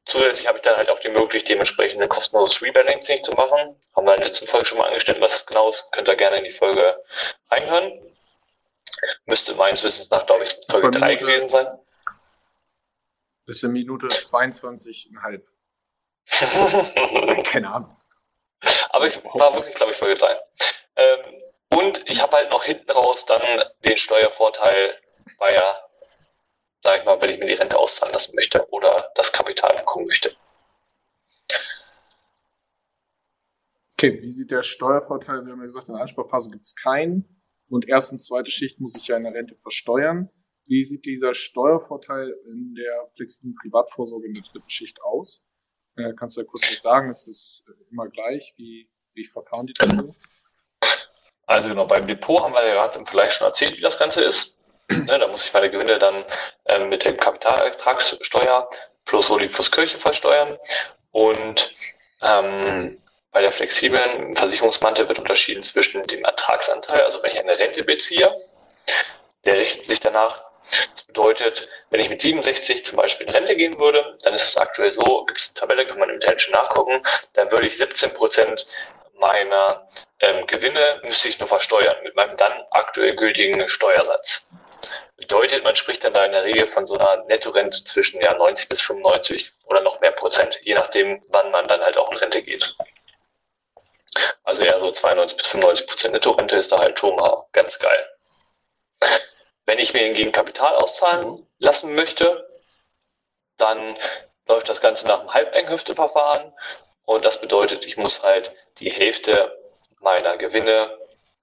Zusätzlich habe ich dann halt auch die Möglichkeit, dementsprechend ein kostenloses Rebalancing zu machen. Haben wir in der letzten Folge schon mal angeschnitten, was das genau ist. Könnt ihr gerne in die Folge reinhören. Müsste meines Wissens nach, glaube ich, Folge 3 gewesen sein. Bis in Minute 22,5. Keine Ahnung. Aber ich war wirklich, glaube ich, Folge 3. Ähm, und ich habe halt noch hinten raus dann den Steuervorteil bei, sag ich mal, wenn ich mir die Rente auszahlen lassen möchte oder das Kapital bekommen möchte. Okay, wie sieht der Steuervorteil? Wir haben ja gesagt, in der Einsparphase gibt es keinen. Und erste und zweite Schicht muss ich ja in der Rente versteuern. Wie sieht dieser Steuervorteil in der flexiblen Privatvorsorge in der dritten Schicht aus? Äh, kannst du da kurz was sagen? Ist das immer gleich? Wie, wie verfahren die da so? Also genau, beim Depot haben wir ja gerade Vergleich schon erzählt, wie das Ganze ist. Ne, da muss ich meine Gewinne dann ähm, mit dem Kapitalertragssteuer plus Soli plus Kirche versteuern. Und ähm, bei der flexiblen Versicherungsmantel wird unterschieden zwischen dem Ertragsanteil, also wenn ich eine Rente beziehe, der richtet sich danach. Das bedeutet, wenn ich mit 67 zum Beispiel in Rente gehen würde, dann ist es aktuell so, gibt es eine Tabelle, kann man im schon nachgucken, dann würde ich 17 Prozent meiner ähm, Gewinne müsste ich nur versteuern mit meinem dann aktuell gültigen Steuersatz. Bedeutet, man spricht dann da in der Regel von so einer Nettorente zwischen ja, 90 bis 95 oder noch mehr Prozent, je nachdem, wann man dann halt auch in Rente geht. Also eher so 92 bis 95 Prozent Nettorente ist da halt schon mal ganz geil. Wenn ich mir hingegen Kapital auszahlen lassen möchte, dann läuft das Ganze nach einem Halbeinkünfteverfahren und das bedeutet, ich muss halt die Hälfte meiner Gewinne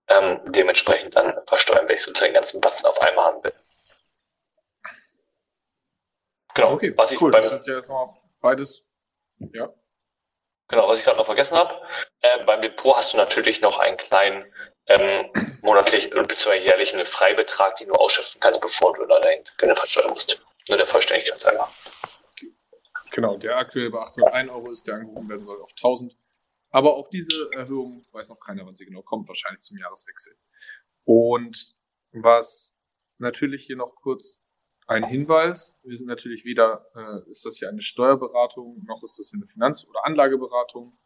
ähm, dementsprechend dann versteuern, wenn ich sozusagen den ganzen Batzen auf einmal haben will. Genau. Okay, was ich cool. beim, Das ja erstmal beides. Ja. Genau, was ich gerade noch vergessen habe, äh, beim Depot hast du natürlich noch einen kleinen ähm, monatlich bzw. jährlichen Freibetrag, den du ausschöpfen kannst, bevor du da dein Gewinn versteuern musst. Nur der Vollständigkeit halber. Genau, der aktuell bei 801 Euro ist, der angehoben werden soll auf 1000. Aber auch diese Erhöhung weiß noch keiner, wann sie genau kommt, wahrscheinlich zum Jahreswechsel. Und was natürlich hier noch kurz ein Hinweis, wir sind natürlich weder, äh, ist das hier eine Steuerberatung, noch ist das hier eine Finanz- oder Anlageberatung.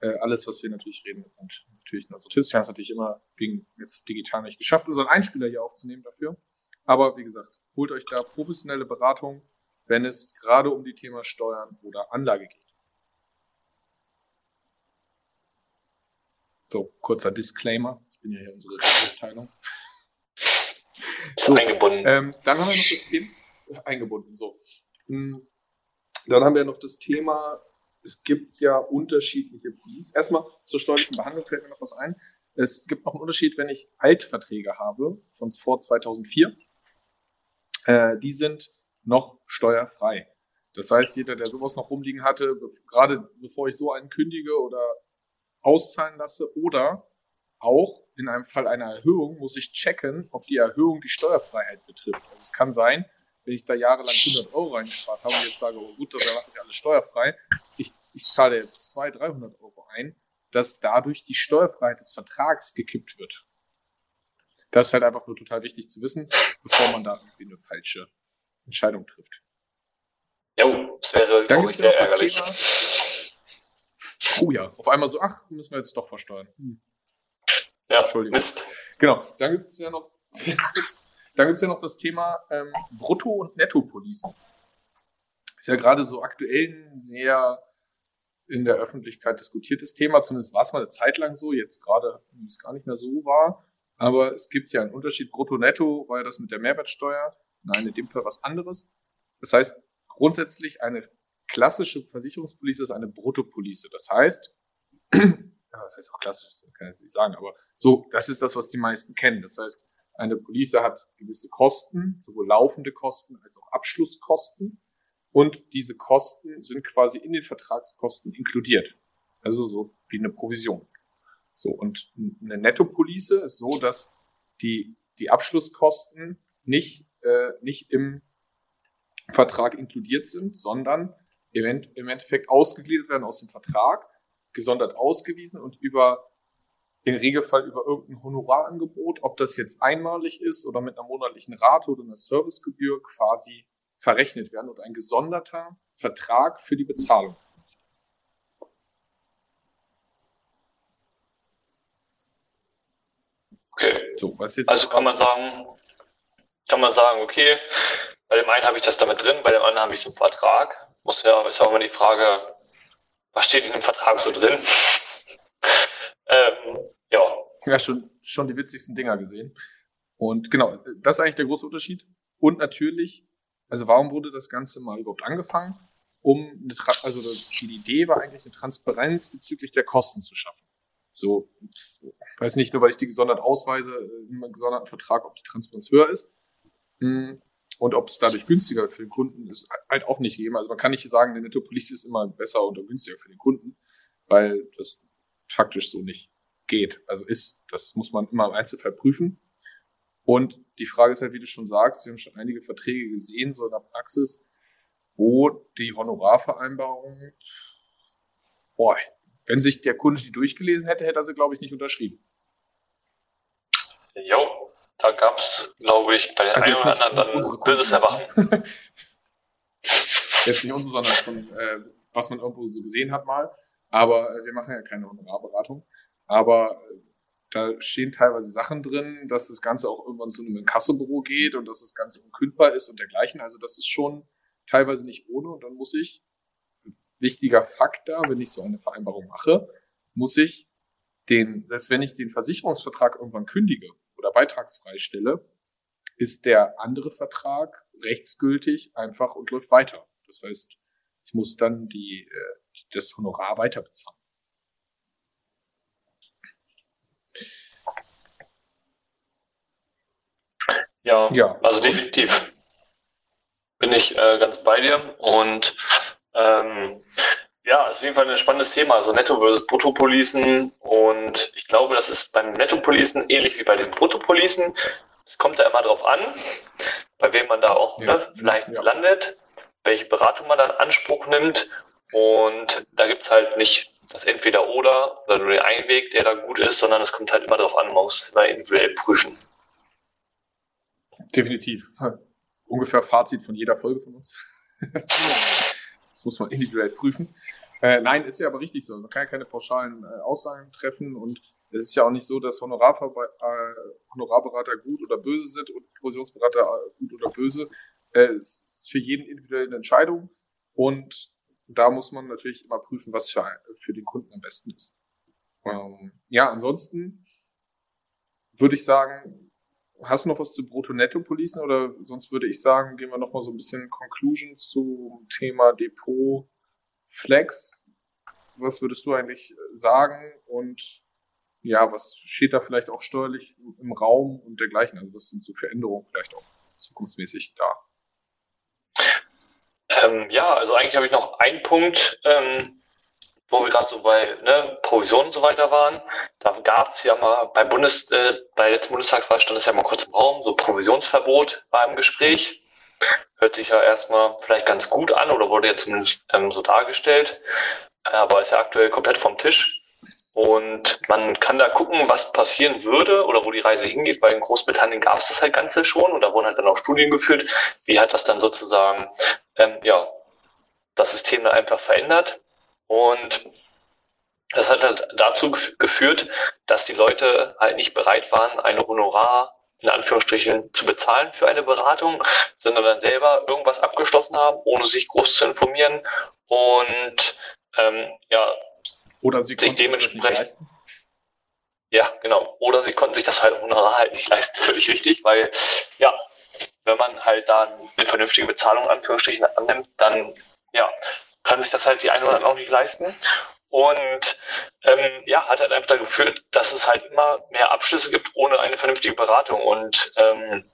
Äh, alles, was wir natürlich reden, sind natürlich nur unsere Tipps. Wir haben es natürlich immer wegen jetzt digital nicht geschafft, unseren Einspieler hier aufzunehmen dafür. Aber wie gesagt, holt euch da professionelle Beratung, wenn es gerade um die Thema Steuern oder Anlage geht. So, kurzer Disclaimer. Ich bin ja hier unsere Rechtsabteilung. Ist So, eingebunden. Ähm, dann haben wir noch das Thema eingebunden. So, Hm, dann haben wir noch das Thema. Es gibt ja unterschiedliche. Erstmal zur steuerlichen Behandlung fällt mir noch was ein. Es gibt noch einen Unterschied, wenn ich Altverträge habe von vor 2004. Äh, die sind noch steuerfrei. Das heißt, jeder, der sowas noch rumliegen hatte, gerade bevor ich so einen kündige oder auszahlen lasse oder auch in einem Fall einer Erhöhung muss ich checken, ob die Erhöhung die Steuerfreiheit betrifft. Also es kann sein, wenn ich da jahrelang 100 Euro reingespart habe und jetzt sage, oh gut, dann macht das ja alles steuerfrei. Ich, ich zahle jetzt 200, 300 Euro ein, dass dadurch die Steuerfreiheit des Vertrags gekippt wird. Das ist halt einfach nur total wichtig zu wissen, bevor man da irgendwie eine falsche Entscheidung trifft. Jo, das wäre, glaube ich, sehr ärgerlich. Oh ja, auf einmal so, ach, müssen wir jetzt doch versteuern. Hm. Ja, Entschuldigung. Mist. Genau, dann gibt es ja noch, dann gibt's ja noch das Thema ähm, Brutto- und Nettopolicen. Ist ja gerade so aktuell ein sehr in der Öffentlichkeit diskutiertes Thema. Zumindest war es mal eine Zeit lang so, jetzt gerade ist gar nicht mehr so wahr. Aber es gibt ja einen Unterschied. Brutto-Netto war ja das mit der Mehrwertsteuer. Nein, in dem Fall was anderes. Das heißt, grundsätzlich eine klassische Versicherungspolice ist eine Bruttopolice. Das heißt, ja, das heißt auch klassisch, das kann ich nicht sagen, aber so, das ist das, was die meisten kennen. Das heißt, eine Police hat gewisse Kosten, sowohl laufende Kosten als auch Abschlusskosten. Und diese Kosten sind quasi in den Vertragskosten inkludiert. Also so wie eine Provision. So, und eine Nettopolice ist so, dass die, die Abschlusskosten nicht, äh, nicht im Vertrag inkludiert sind, sondern im, End, im Endeffekt ausgegliedert werden aus dem Vertrag, gesondert ausgewiesen und über im Regelfall über irgendein Honorarangebot, ob das jetzt einmalig ist oder mit einer monatlichen Rate oder einer Servicegebühr quasi verrechnet werden und ein gesonderter Vertrag für die Bezahlung. Okay. So, was jetzt Also kann man sagen, kann man sagen, okay, bei dem einen habe ich das damit drin, bei dem anderen habe ich es im Vertrag. Muss ja, ist ja auch immer die Frage, was steht in dem Vertrag so drin? ähm, ja, ja schon, schon die witzigsten Dinger gesehen. Und genau, das ist eigentlich der große Unterschied. Und natürlich, also warum wurde das Ganze mal überhaupt angefangen? Um eine, Tra- also die Idee war eigentlich eine Transparenz bezüglich der Kosten zu schaffen. So, ich weiß nicht nur, weil ich die gesondert ausweise, äh, im gesonderten Vertrag, ob die Transparenz höher ist. Und ob es dadurch günstiger wird für den Kunden, ist halt auch nicht gegeben. Also man kann nicht sagen, eine Netto-Police ist immer besser oder günstiger für den Kunden, weil das faktisch so nicht geht. Also ist, das muss man immer im Einzelfall prüfen. Und die Frage ist halt, wie du schon sagst, wir haben schon einige Verträge gesehen, so in der Praxis, wo die Honorarvereinbarung, boah, wenn sich der Kunde die durchgelesen hätte, hätte er sie, glaube ich, nicht unterschrieben. jo, da gab es, glaube ich, bei den Also einen oder anderen dann böses. Erwachen. Jetzt nicht unsere, sondern von, äh, was man irgendwo so gesehen hat mal. Aber äh, wir machen ja keine Honorarberatung. Aber äh, da stehen teilweise Sachen drin, dass das Ganze auch irgendwann zu einem Inkassobüro geht und dass das Ganze unkündbar ist und dergleichen. Also das ist schon teilweise nicht ohne. Und dann muss ich, wichtiger Fakt da, wenn ich so eine Vereinbarung mache, muss ich den, selbst wenn ich den Versicherungsvertrag irgendwann kündige oder beitragsfrei stelle, ist der andere Vertrag rechtsgültig einfach und läuft weiter. Das heißt, ich muss dann die, äh, das Honorar weiter bezahlen. Ja, Ja. also definitiv. Bin ich äh, ganz bei dir. Und ähm, ja, ist auf jeden Fall ein spannendes Thema. Also Netto versus Bruttopolicen. Und ich glaube, das ist beim Nettopolicen ähnlich wie bei den Bruttopolicen. Es kommt da immer drauf an, bei wem man da auch ja, ne, vielleicht ja. landet, welche Beratung man dann in Anspruch nimmt. Und da gibt es halt nicht das Entweder-Oder oder nur den einen Weg, der da gut ist, sondern es kommt halt immer darauf an, man muss immer individuell prüfen. Definitiv. Ungefähr Fazit von jeder Folge von uns. muss man individuell prüfen. Äh, nein, ist ja aber richtig so. Man kann ja keine pauschalen äh, Aussagen treffen und es ist ja auch nicht so, dass Honorarver äh, Honorarberater gut oder böse sind und Provisionsberater äh, gut oder böse. Äh, es ist für jeden individuell eine Entscheidung und da muss man natürlich immer prüfen, was für, für den Kunden am besten ist. Ähm, ja, ansonsten würde ich sagen, hast du noch was zu Brutto-Netto-Policen oder sonst würde ich sagen, gehen wir noch mal so ein bisschen Conclusion zum Thema Depot Flex. Was würdest du eigentlich sagen und ja, was steht da vielleicht auch steuerlich im Raum und dergleichen? Also was sind so Veränderungen vielleicht auch zukunftsmäßig da? Ähm, ja, also eigentlich habe ich noch einen Punkt, ähm, wo wir gerade so bei ne, Provisionen und so weiter waren. Da gab es ja mal bei Bundes, äh, bei letzten Bundestagswahl stand es ja mal kurz im Raum, so Provisionsverbot war im Gespräch. Hört sich ja erstmal vielleicht ganz gut an oder wurde ja zumindest ähm, so dargestellt, aber ist ja aktuell komplett vom Tisch. Und man kann da gucken, was passieren würde oder wo die Reise hingeht, weil in Großbritannien gab es das halt Ganze schon und da wurden halt dann auch Studien geführt, wie hat das dann sozusagen ähm, ja, das System dann einfach verändert. Und das hat halt dazu geführt, dass die Leute halt nicht bereit waren, eine Honorar in Anführungsstrichen zu bezahlen für eine Beratung, sondern dann selber irgendwas abgeschlossen haben, ohne sich groß zu informieren und ähm, ja, oder sie sich dementsprechend ja, genau. Oder sie konnten sich das halt Honorar halt nicht leisten, völlig richtig, weil ja, wenn man halt da eine vernünftige Bezahlung Anführungsstrichen annimmt, dann ja, kann sich das halt die eine oder andere auch nicht leisten. Und ähm, ja, hat halt einfach dazu geführt, dass es halt immer mehr Abschlüsse gibt ohne eine vernünftige Beratung. Und ähm,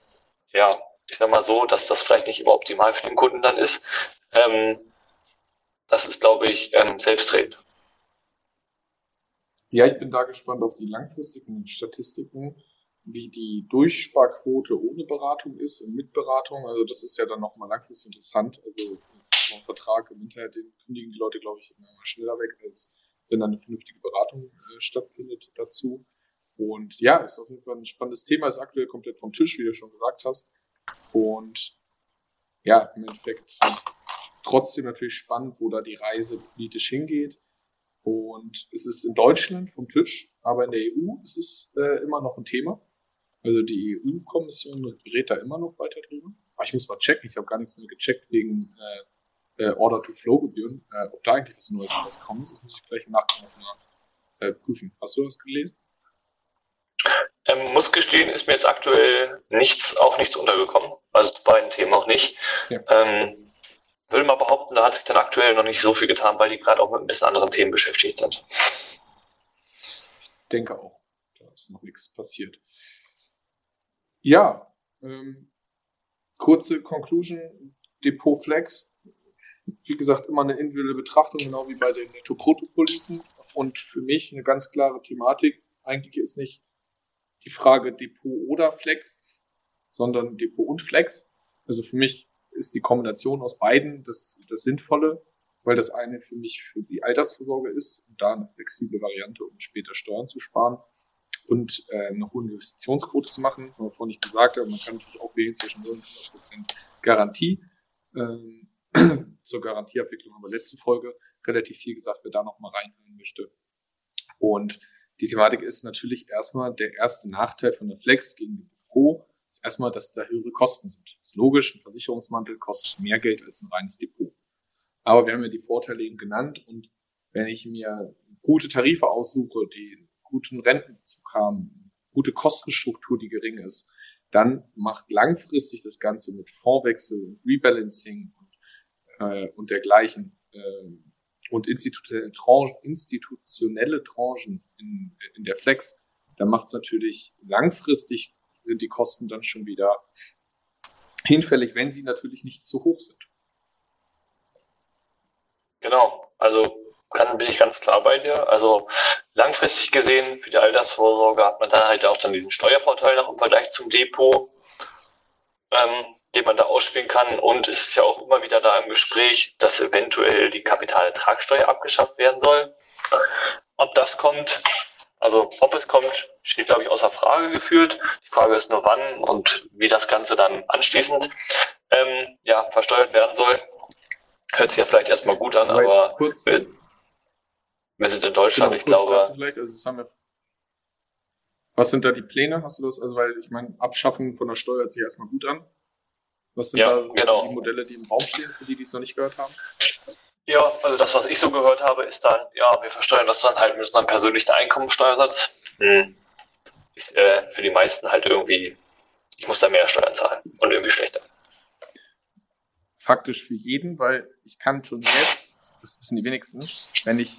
ja, ich sag mal so, dass das vielleicht nicht immer optimal für den Kunden dann ist. Ähm, das ist, glaube ich, ähm, selbstredend. Ja, ich bin da gespannt auf die langfristigen Statistiken wie die Durchsparquote ohne Beratung ist und mit Beratung. Also das ist ja dann nochmal langfristig interessant. Also so ein Vertrag im Internet, den kündigen die Leute, glaube ich, immer schneller weg, als wenn dann eine vernünftige Beratung äh, stattfindet dazu. Und ja, ist auf jeden Fall ein spannendes Thema, ist aktuell komplett vom Tisch, wie du schon gesagt hast. Und ja, im Endeffekt trotzdem natürlich spannend, wo da die Reise politisch hingeht. Und es ist in Deutschland vom Tisch, aber in der EU ist es äh, immer noch ein Thema. Also die EU-Kommission redet da immer noch weiter drüber. Aber ich muss mal checken, ich habe gar nichts mehr gecheckt wegen äh, äh, Order-to-Flow-Gebühren, äh, ob da eigentlich was Neues rauskommt. Das muss ich gleich im Nachgang nochmal äh, prüfen. Hast du das gelesen? Ähm, muss gestehen, ist mir jetzt aktuell nichts, auch nichts untergekommen. Also zu beiden Themen auch nicht. Ja. Ähm, würde mal behaupten, da hat sich dann aktuell noch nicht so viel getan, weil die gerade auch mit ein bisschen anderen Themen beschäftigt sind. Ich denke auch, da ist noch nichts passiert. Ja, ähm, kurze Conclusion, Depot Flex. Wie gesagt, immer eine individuelle Betrachtung, genau wie bei den Netto-Protopolicen. Und für mich eine ganz klare Thematik. Eigentlich ist nicht die Frage Depot oder Flex, sondern Depot und Flex. Also für mich ist die Kombination aus beiden das, das Sinnvolle, weil das eine für mich für die Altersvorsorge ist und da eine flexible Variante, um später Steuern zu sparen und äh, eine hohe Investitionsquote zu machen. Vorhin nicht gesagt haben, man kann natürlich auch wählen zwischen 0 und 100% Garantie. Ähm, zur Garantieabwicklung haben wir letzte Folge relativ viel gesagt, wer da nochmal reinhören möchte. Und die Thematik ist natürlich erstmal der erste Nachteil von der Flex gegen die Pro, ist erstmal, dass da höhere Kosten sind. Ist logisch, ein Versicherungsmantel kostet mehr Geld als ein reines Depot. Aber wir haben ja die Vorteile eben genannt und wenn ich mir gute Tarife aussuche, die guten Rentenzug haben, gute Kostenstruktur, die gering ist, dann macht langfristig das Ganze mit Fondswechsel, Rebalancing äh, und dergleichen äh, und institutionelle Tranchen, institutionelle Tranchen in, in der Flex, dann macht es natürlich langfristig sind die Kosten dann schon wieder hinfällig, wenn sie natürlich nicht zu hoch sind. Genau, also kann, bin ich ganz klar bei dir. Also langfristig gesehen für die Altersvorsorge hat man dann halt auch dann diesen Steuervorteil noch im Vergleich zum Depot, ähm, den man da ausspielen kann. Und es ist ja auch immer wieder da im Gespräch, dass eventuell die Kapitalertragssteuer abgeschafft werden soll. Ob das kommt, also ob es kommt, steht, glaube ich, außer Frage gefühlt. Die Frage ist nur wann und wie das Ganze dann anschließend ähm, ja, versteuert werden soll. Hört sich ja vielleicht erstmal gut an, aber, aber wir, wir, sind in Deutschland, genau, ich glaube. Also was sind da die Pläne? Hast du das? Also, weil ich meine, Abschaffung von der Steuer hört sich erstmal gut an. Was sind ja, da genau. die Modelle, die im Raum stehen, für die, die es noch nicht gehört haben? Ja, also das, was ich so gehört habe, ist dann, ja, wir versteuern das dann halt mit unserem persönlichen Einkommensteuersatz. Hm. Ist äh, für die meisten halt irgendwie, ich muss da mehr Steuern zahlen und irgendwie schlechter. Faktisch für jeden, weil ich kann schon jetzt, das wissen die wenigsten, wenn ich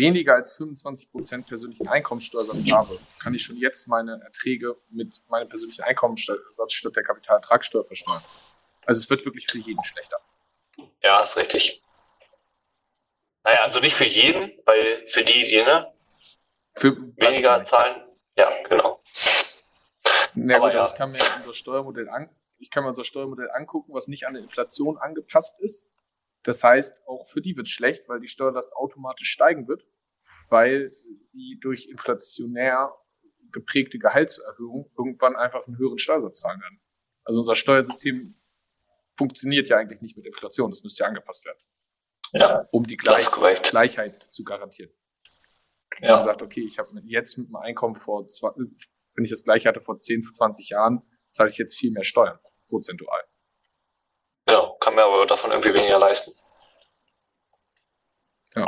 weniger als 25% persönlichen Einkommensteuersatz habe, kann ich schon jetzt meine Erträge mit meinem persönlichen Einkommensteuersatz statt der Kapitalertragssteuer versteuern. Also es wird wirklich für jeden schlechter. Ja, ist richtig. Naja, also nicht für jeden, weil für die, die ne, für weniger zahlen, ja, genau. Na gut, ja. ich kann mir unser Steuermodell an, ich kann mir unser Steuermodell angucken, was nicht an die Inflation angepasst ist. Das heißt, auch für die wird es schlecht, weil die Steuerlast automatisch steigen wird, weil sie durch inflationär geprägte Gehaltserhöhung irgendwann einfach einen höheren Steuersatz zahlen werden. Also unser Steuersystem funktioniert ja eigentlich nicht mit Inflation, das müsste ja angepasst werden. Ja, um die Gleich Gleichheit zu garantieren. Ja. Man sagt, okay, ich habe jetzt mit meinem Einkommen vor, wenn ich das gleiche hatte vor 10, 20 Jahren, zahle ich jetzt viel mehr Steuern, prozentual. Genau, kann mir aber davon irgendwie weniger leisten. Ja.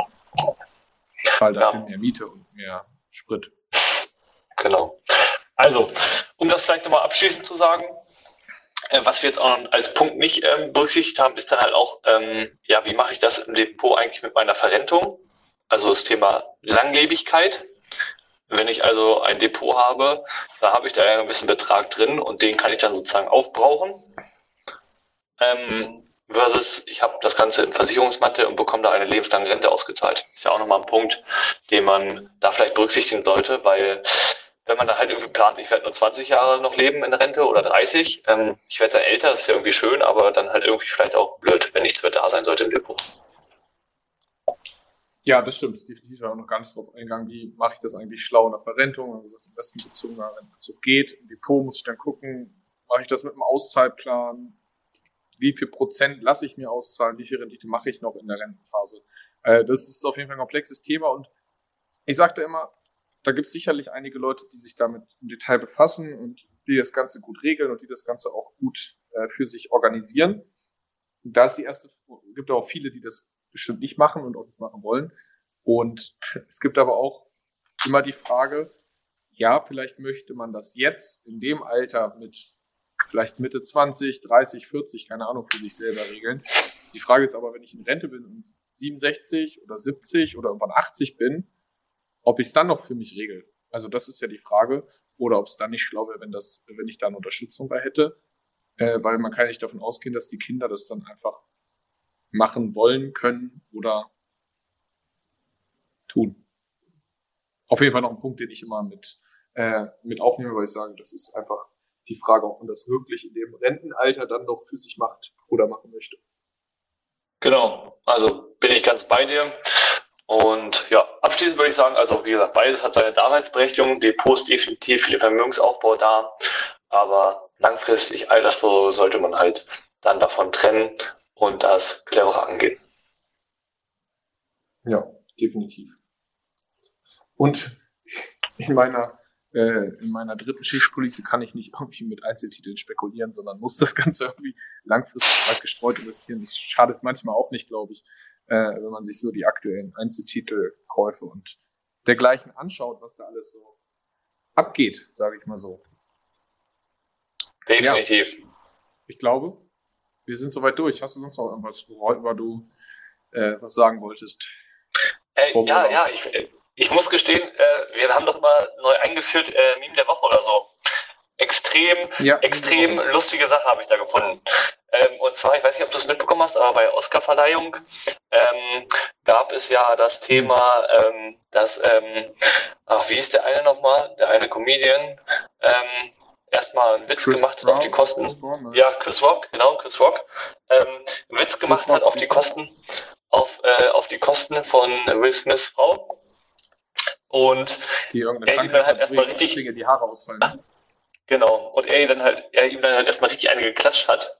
Ich zahle dafür ja. mehr Miete und mehr Sprit. Genau. Also, um das vielleicht nochmal abschließend zu sagen, äh, was wir jetzt auch als Punkt nicht ähm, berücksichtigt haben, ist dann halt auch, ähm, ja, wie mache ich das im Depot eigentlich mit meiner Verrentung? Also das Thema Langlebigkeit. Wenn ich also ein Depot habe, da habe ich da ja ein bisschen Betrag drin und den kann ich dann sozusagen aufbrauchen. Ähm, versus ich habe das Ganze im Versicherungsmantel und bekomme da eine lebenslange Rente ausgezahlt. Ist ja auch nochmal ein Punkt, den man da vielleicht berücksichtigen sollte, weil wenn man da halt irgendwie plant, ich werde nur 20 Jahre noch leben in Rente oder 30, ähm, ich werde dann älter, das ist ja irgendwie schön, aber dann halt irgendwie vielleicht auch blöd, wenn nichts mehr da sein sollte im Depot. Ja, das stimmt. Definitiv war auch noch gar nicht drauf eingegangen, wie mache ich das eigentlich schlau in der Verrentung. Wir haben gesagt, am besten bezogener Rentenzug geht. Im Depot muss ich dann gucken, mache ich das mit einem Auszahlplan, wie viel Prozent lasse ich mir auszahlen, wie viel Rendite mache ich noch in der Rentenphase. Äh, das ist auf jeden Fall ein komplexes Thema und ich sagte immer, da gibt es sicherlich einige Leute, die sich damit im Detail befassen und die das Ganze gut regeln und die das Ganze auch gut äh, für sich organisieren. Da ist die erste, gibt auch viele, die das bestimmt nicht machen und auch nicht machen wollen. Und es gibt aber auch immer die Frage, ja, vielleicht möchte man das jetzt in dem Alter mit vielleicht Mitte 20, 30, 40, keine Ahnung, für sich selber regeln. Die Frage ist aber, wenn ich in Rente bin und 67 oder 70 oder irgendwann 80 bin, ob ich es dann noch für mich regel. Also das ist ja die Frage. Oder ob es dann nicht schlau wäre, wenn das, wenn ich da eine Unterstützung bei hätte. Äh, weil man kann nicht davon ausgehen, dass die Kinder das dann einfach machen wollen, können oder tun. Auf jeden Fall noch ein Punkt, den ich immer mit, äh, mit aufnehme, weil ich sage, das ist einfach die Frage, ob man das wirklich in dem Rentenalter dann noch für sich macht oder machen möchte. Genau, also bin ich ganz bei dir. Und ja, abschließend würde ich sagen, also wie gesagt, beides hat seine Daseinsberechtigung. Depot ist definitiv für den Vermögensaufbau da, aber langfristig Altersvorsorge sollte man halt dann davon trennen und das cleverer angehen. Ja, definitiv. Und in meiner äh, in meiner dritten Schichtpolice kann ich nicht irgendwie mit Einzeltiteln spekulieren, sondern muss das Ganze irgendwie langfristig breit gestreut investieren. Das schadet manchmal auch nicht, glaube ich, äh, wenn man sich so die aktuellen Einzeltitelkäufe und dergleichen anschaut, was da alles so abgeht, sage ich mal so. Definitiv. Ja, ich glaube, wir sind soweit durch. Hast du sonst noch irgendwas, worüber du äh, was sagen wolltest? Äh, ja, ja, ich, ich muss gestehen, äh, wir haben doch immer neu eingeführt, äh, Meme der Woche oder so. Extrem extrem, ja, extrem lustige Sache habe ich da gefunden. Ähm, und zwar, ich weiß nicht, ob du es mitbekommen hast, aber bei Oscarverleihung ähm, gab es ja das Thema, ähm, dass, ähm, ach, wie ist der eine nochmal? Der eine Comedian, ähm, erstmal einen Witz Chris gemacht hat Brown, auf die Kosten. Brown, ne? Ja, Chris Rock, genau, Chris Rock. Ähm, einen Witz gemacht Chris hat auf die Kosten, auf, äh, auf die Kosten von Will Smiths Frau. Und die irgendeine er ihm dann halt erstmal richtig die Haare ausfallen. Ah, genau. Und er, dann halt, er ihm dann halt erstmal richtig eine geklatscht hat.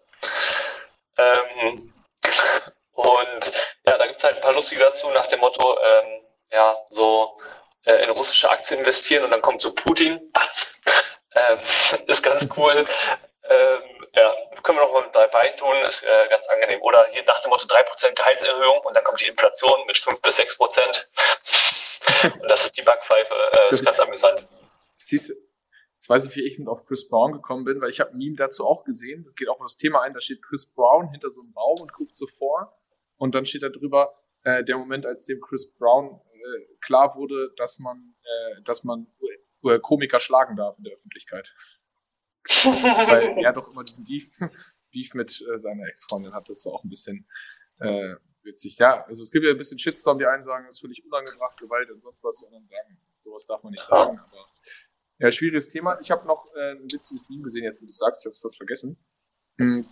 Ähm, und ja, da gibt es halt ein paar lustige dazu nach dem Motto, ähm, ja, so äh, in russische Aktien investieren und dann kommt so Putin, batz, ähm, ist ganz cool. Ähm, ja, können wir noch mal dabei tun, ist äh, ganz angenehm. Oder hier nach dem Motto 3% Gehaltserhöhung und dann kommt die Inflation mit 5 bis 6%. Und das ist die Backpfeife. Äh, das ist ganz amüsant. Siehst du, jetzt weiß ich, wie ich auf Chris Brown gekommen bin, weil ich habe ein Meme dazu auch gesehen. Das geht auch um das Thema ein. Da steht Chris Brown hinter so einem Baum und guckt so vor. Und dann steht da drüber, äh, der Moment, als dem Chris Brown äh, klar wurde, dass man, äh, dass man Komiker schlagen darf in der Öffentlichkeit. Weil er doch immer diesen Beef, Beef mit äh, seiner Ex-Freundin hat. Das ist auch ein bisschen äh, witzig. Ja, also es gibt ja ein bisschen Shitstorm, die einen sagen, das ist völlig unangebracht, Gewalt und sonst was, die anderen sagen, sowas darf man nicht sagen. Aber ja, schwieriges Thema. Ich habe noch äh, ein witziges Meme gesehen, jetzt wo du sagst, ich habe es fast vergessen. Hm,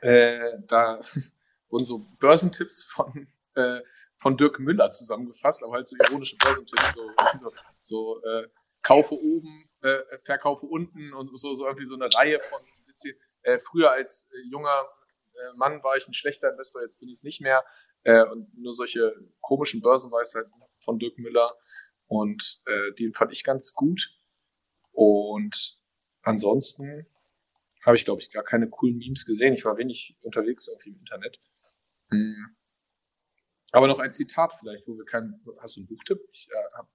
äh, da wurden so Börsentipps von, äh, von Dirk Müller zusammengefasst, aber halt so ironische Börsentipps, so, so, so äh, kaufe oben, äh, verkaufe unten und so, so irgendwie so eine Reihe von Witze. Äh, früher als äh, junger äh, Mann war ich ein schlechter Investor, jetzt bin ich es nicht mehr. Äh, und nur solche komischen Börsenweisheiten von Dirk Müller. Und äh, den fand ich ganz gut. Und ansonsten habe ich, glaube ich, gar keine coolen Memes gesehen. Ich war wenig unterwegs irgendwie im Internet. Hm. Aber noch ein Zitat vielleicht, wo wir kein, hast du einen Buchtipp? Ich äh, habe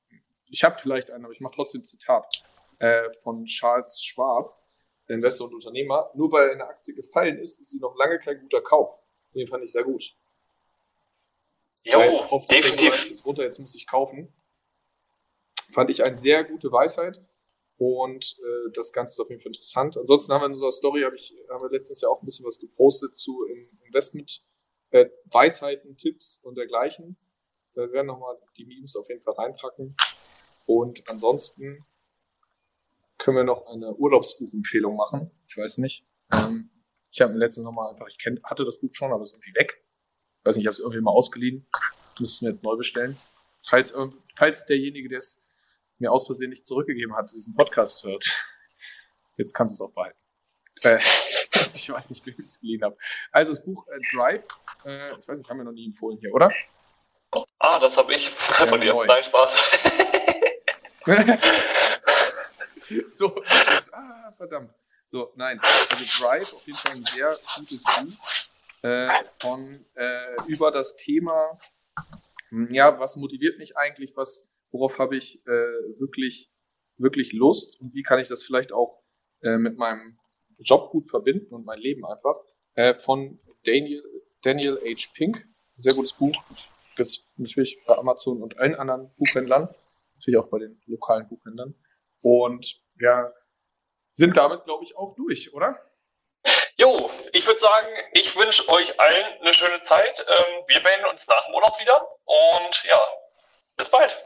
ich hab vielleicht einen, aber ich mache trotzdem ein Zitat äh, von Charles Schwab. Investor und Unternehmer, nur weil eine Aktie gefallen ist, ist sie noch lange kein guter Kauf. Den fand ich sehr gut. Jo, definitiv. Jetzt ist runter, jetzt muss ich kaufen. Fand ich eine sehr gute Weisheit und äh, das Ganze ist auf jeden Fall interessant. Ansonsten haben wir in unserer Story, hab ich, haben wir letztens ja auch ein bisschen was gepostet zu Investment, äh, Weisheiten, Tipps und dergleichen. Wir werden nochmal die Memes auf jeden Fall reinpacken. Und ansonsten können wir noch eine Urlaubsbuchempfehlung machen. Ich weiß nicht. Ähm, ich habe mir letztens nochmal einfach, ich kenn, hatte das Buch schon, aber es ist irgendwie weg. Ich weiß nicht, ich habe es irgendwie mal ausgeliehen. Müssten wir jetzt neu bestellen. Falls, falls derjenige, der es mir aus Versehen nicht zurückgegeben hat, diesen Podcast hört, jetzt kannst du es auch behalten. Äh, ich weiß nicht, wie ich es geliehen habe. Also das Buch äh, Drive, äh, ich weiß nicht, haben wir noch nie empfohlen hier, oder? Ah, das habe ich von dir. Nein, Spaß. so, das, ah, verdammt. So, nein. Also Drive, auf jeden Fall ein sehr gutes Buch äh, von äh, über das Thema, hm, ja, was motiviert mich eigentlich, was, worauf habe ich äh, wirklich, wirklich Lust und wie kann ich das vielleicht auch äh, mit meinem Job gut verbinden und mein Leben einfach. Äh, von Daniel, Daniel H. Pink. Sehr gutes Buch. Gibt es natürlich bei Amazon und allen anderen Buchhändlern. Natürlich auch bei den lokalen Buchhändlern. Und wir sind damit, glaube ich, auch durch, oder? Jo, ich würde sagen, ich wünsche euch allen eine schöne Zeit. Ähm, wir melden uns nach dem Urlaub wieder und ja, bis bald.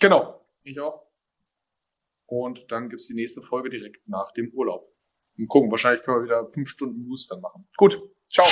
Genau, ich auch. Und dann gibt es die nächste Folge direkt nach dem Urlaub. Und gucken, wahrscheinlich können wir wieder fünf Stunden News dann machen. Gut, ciao.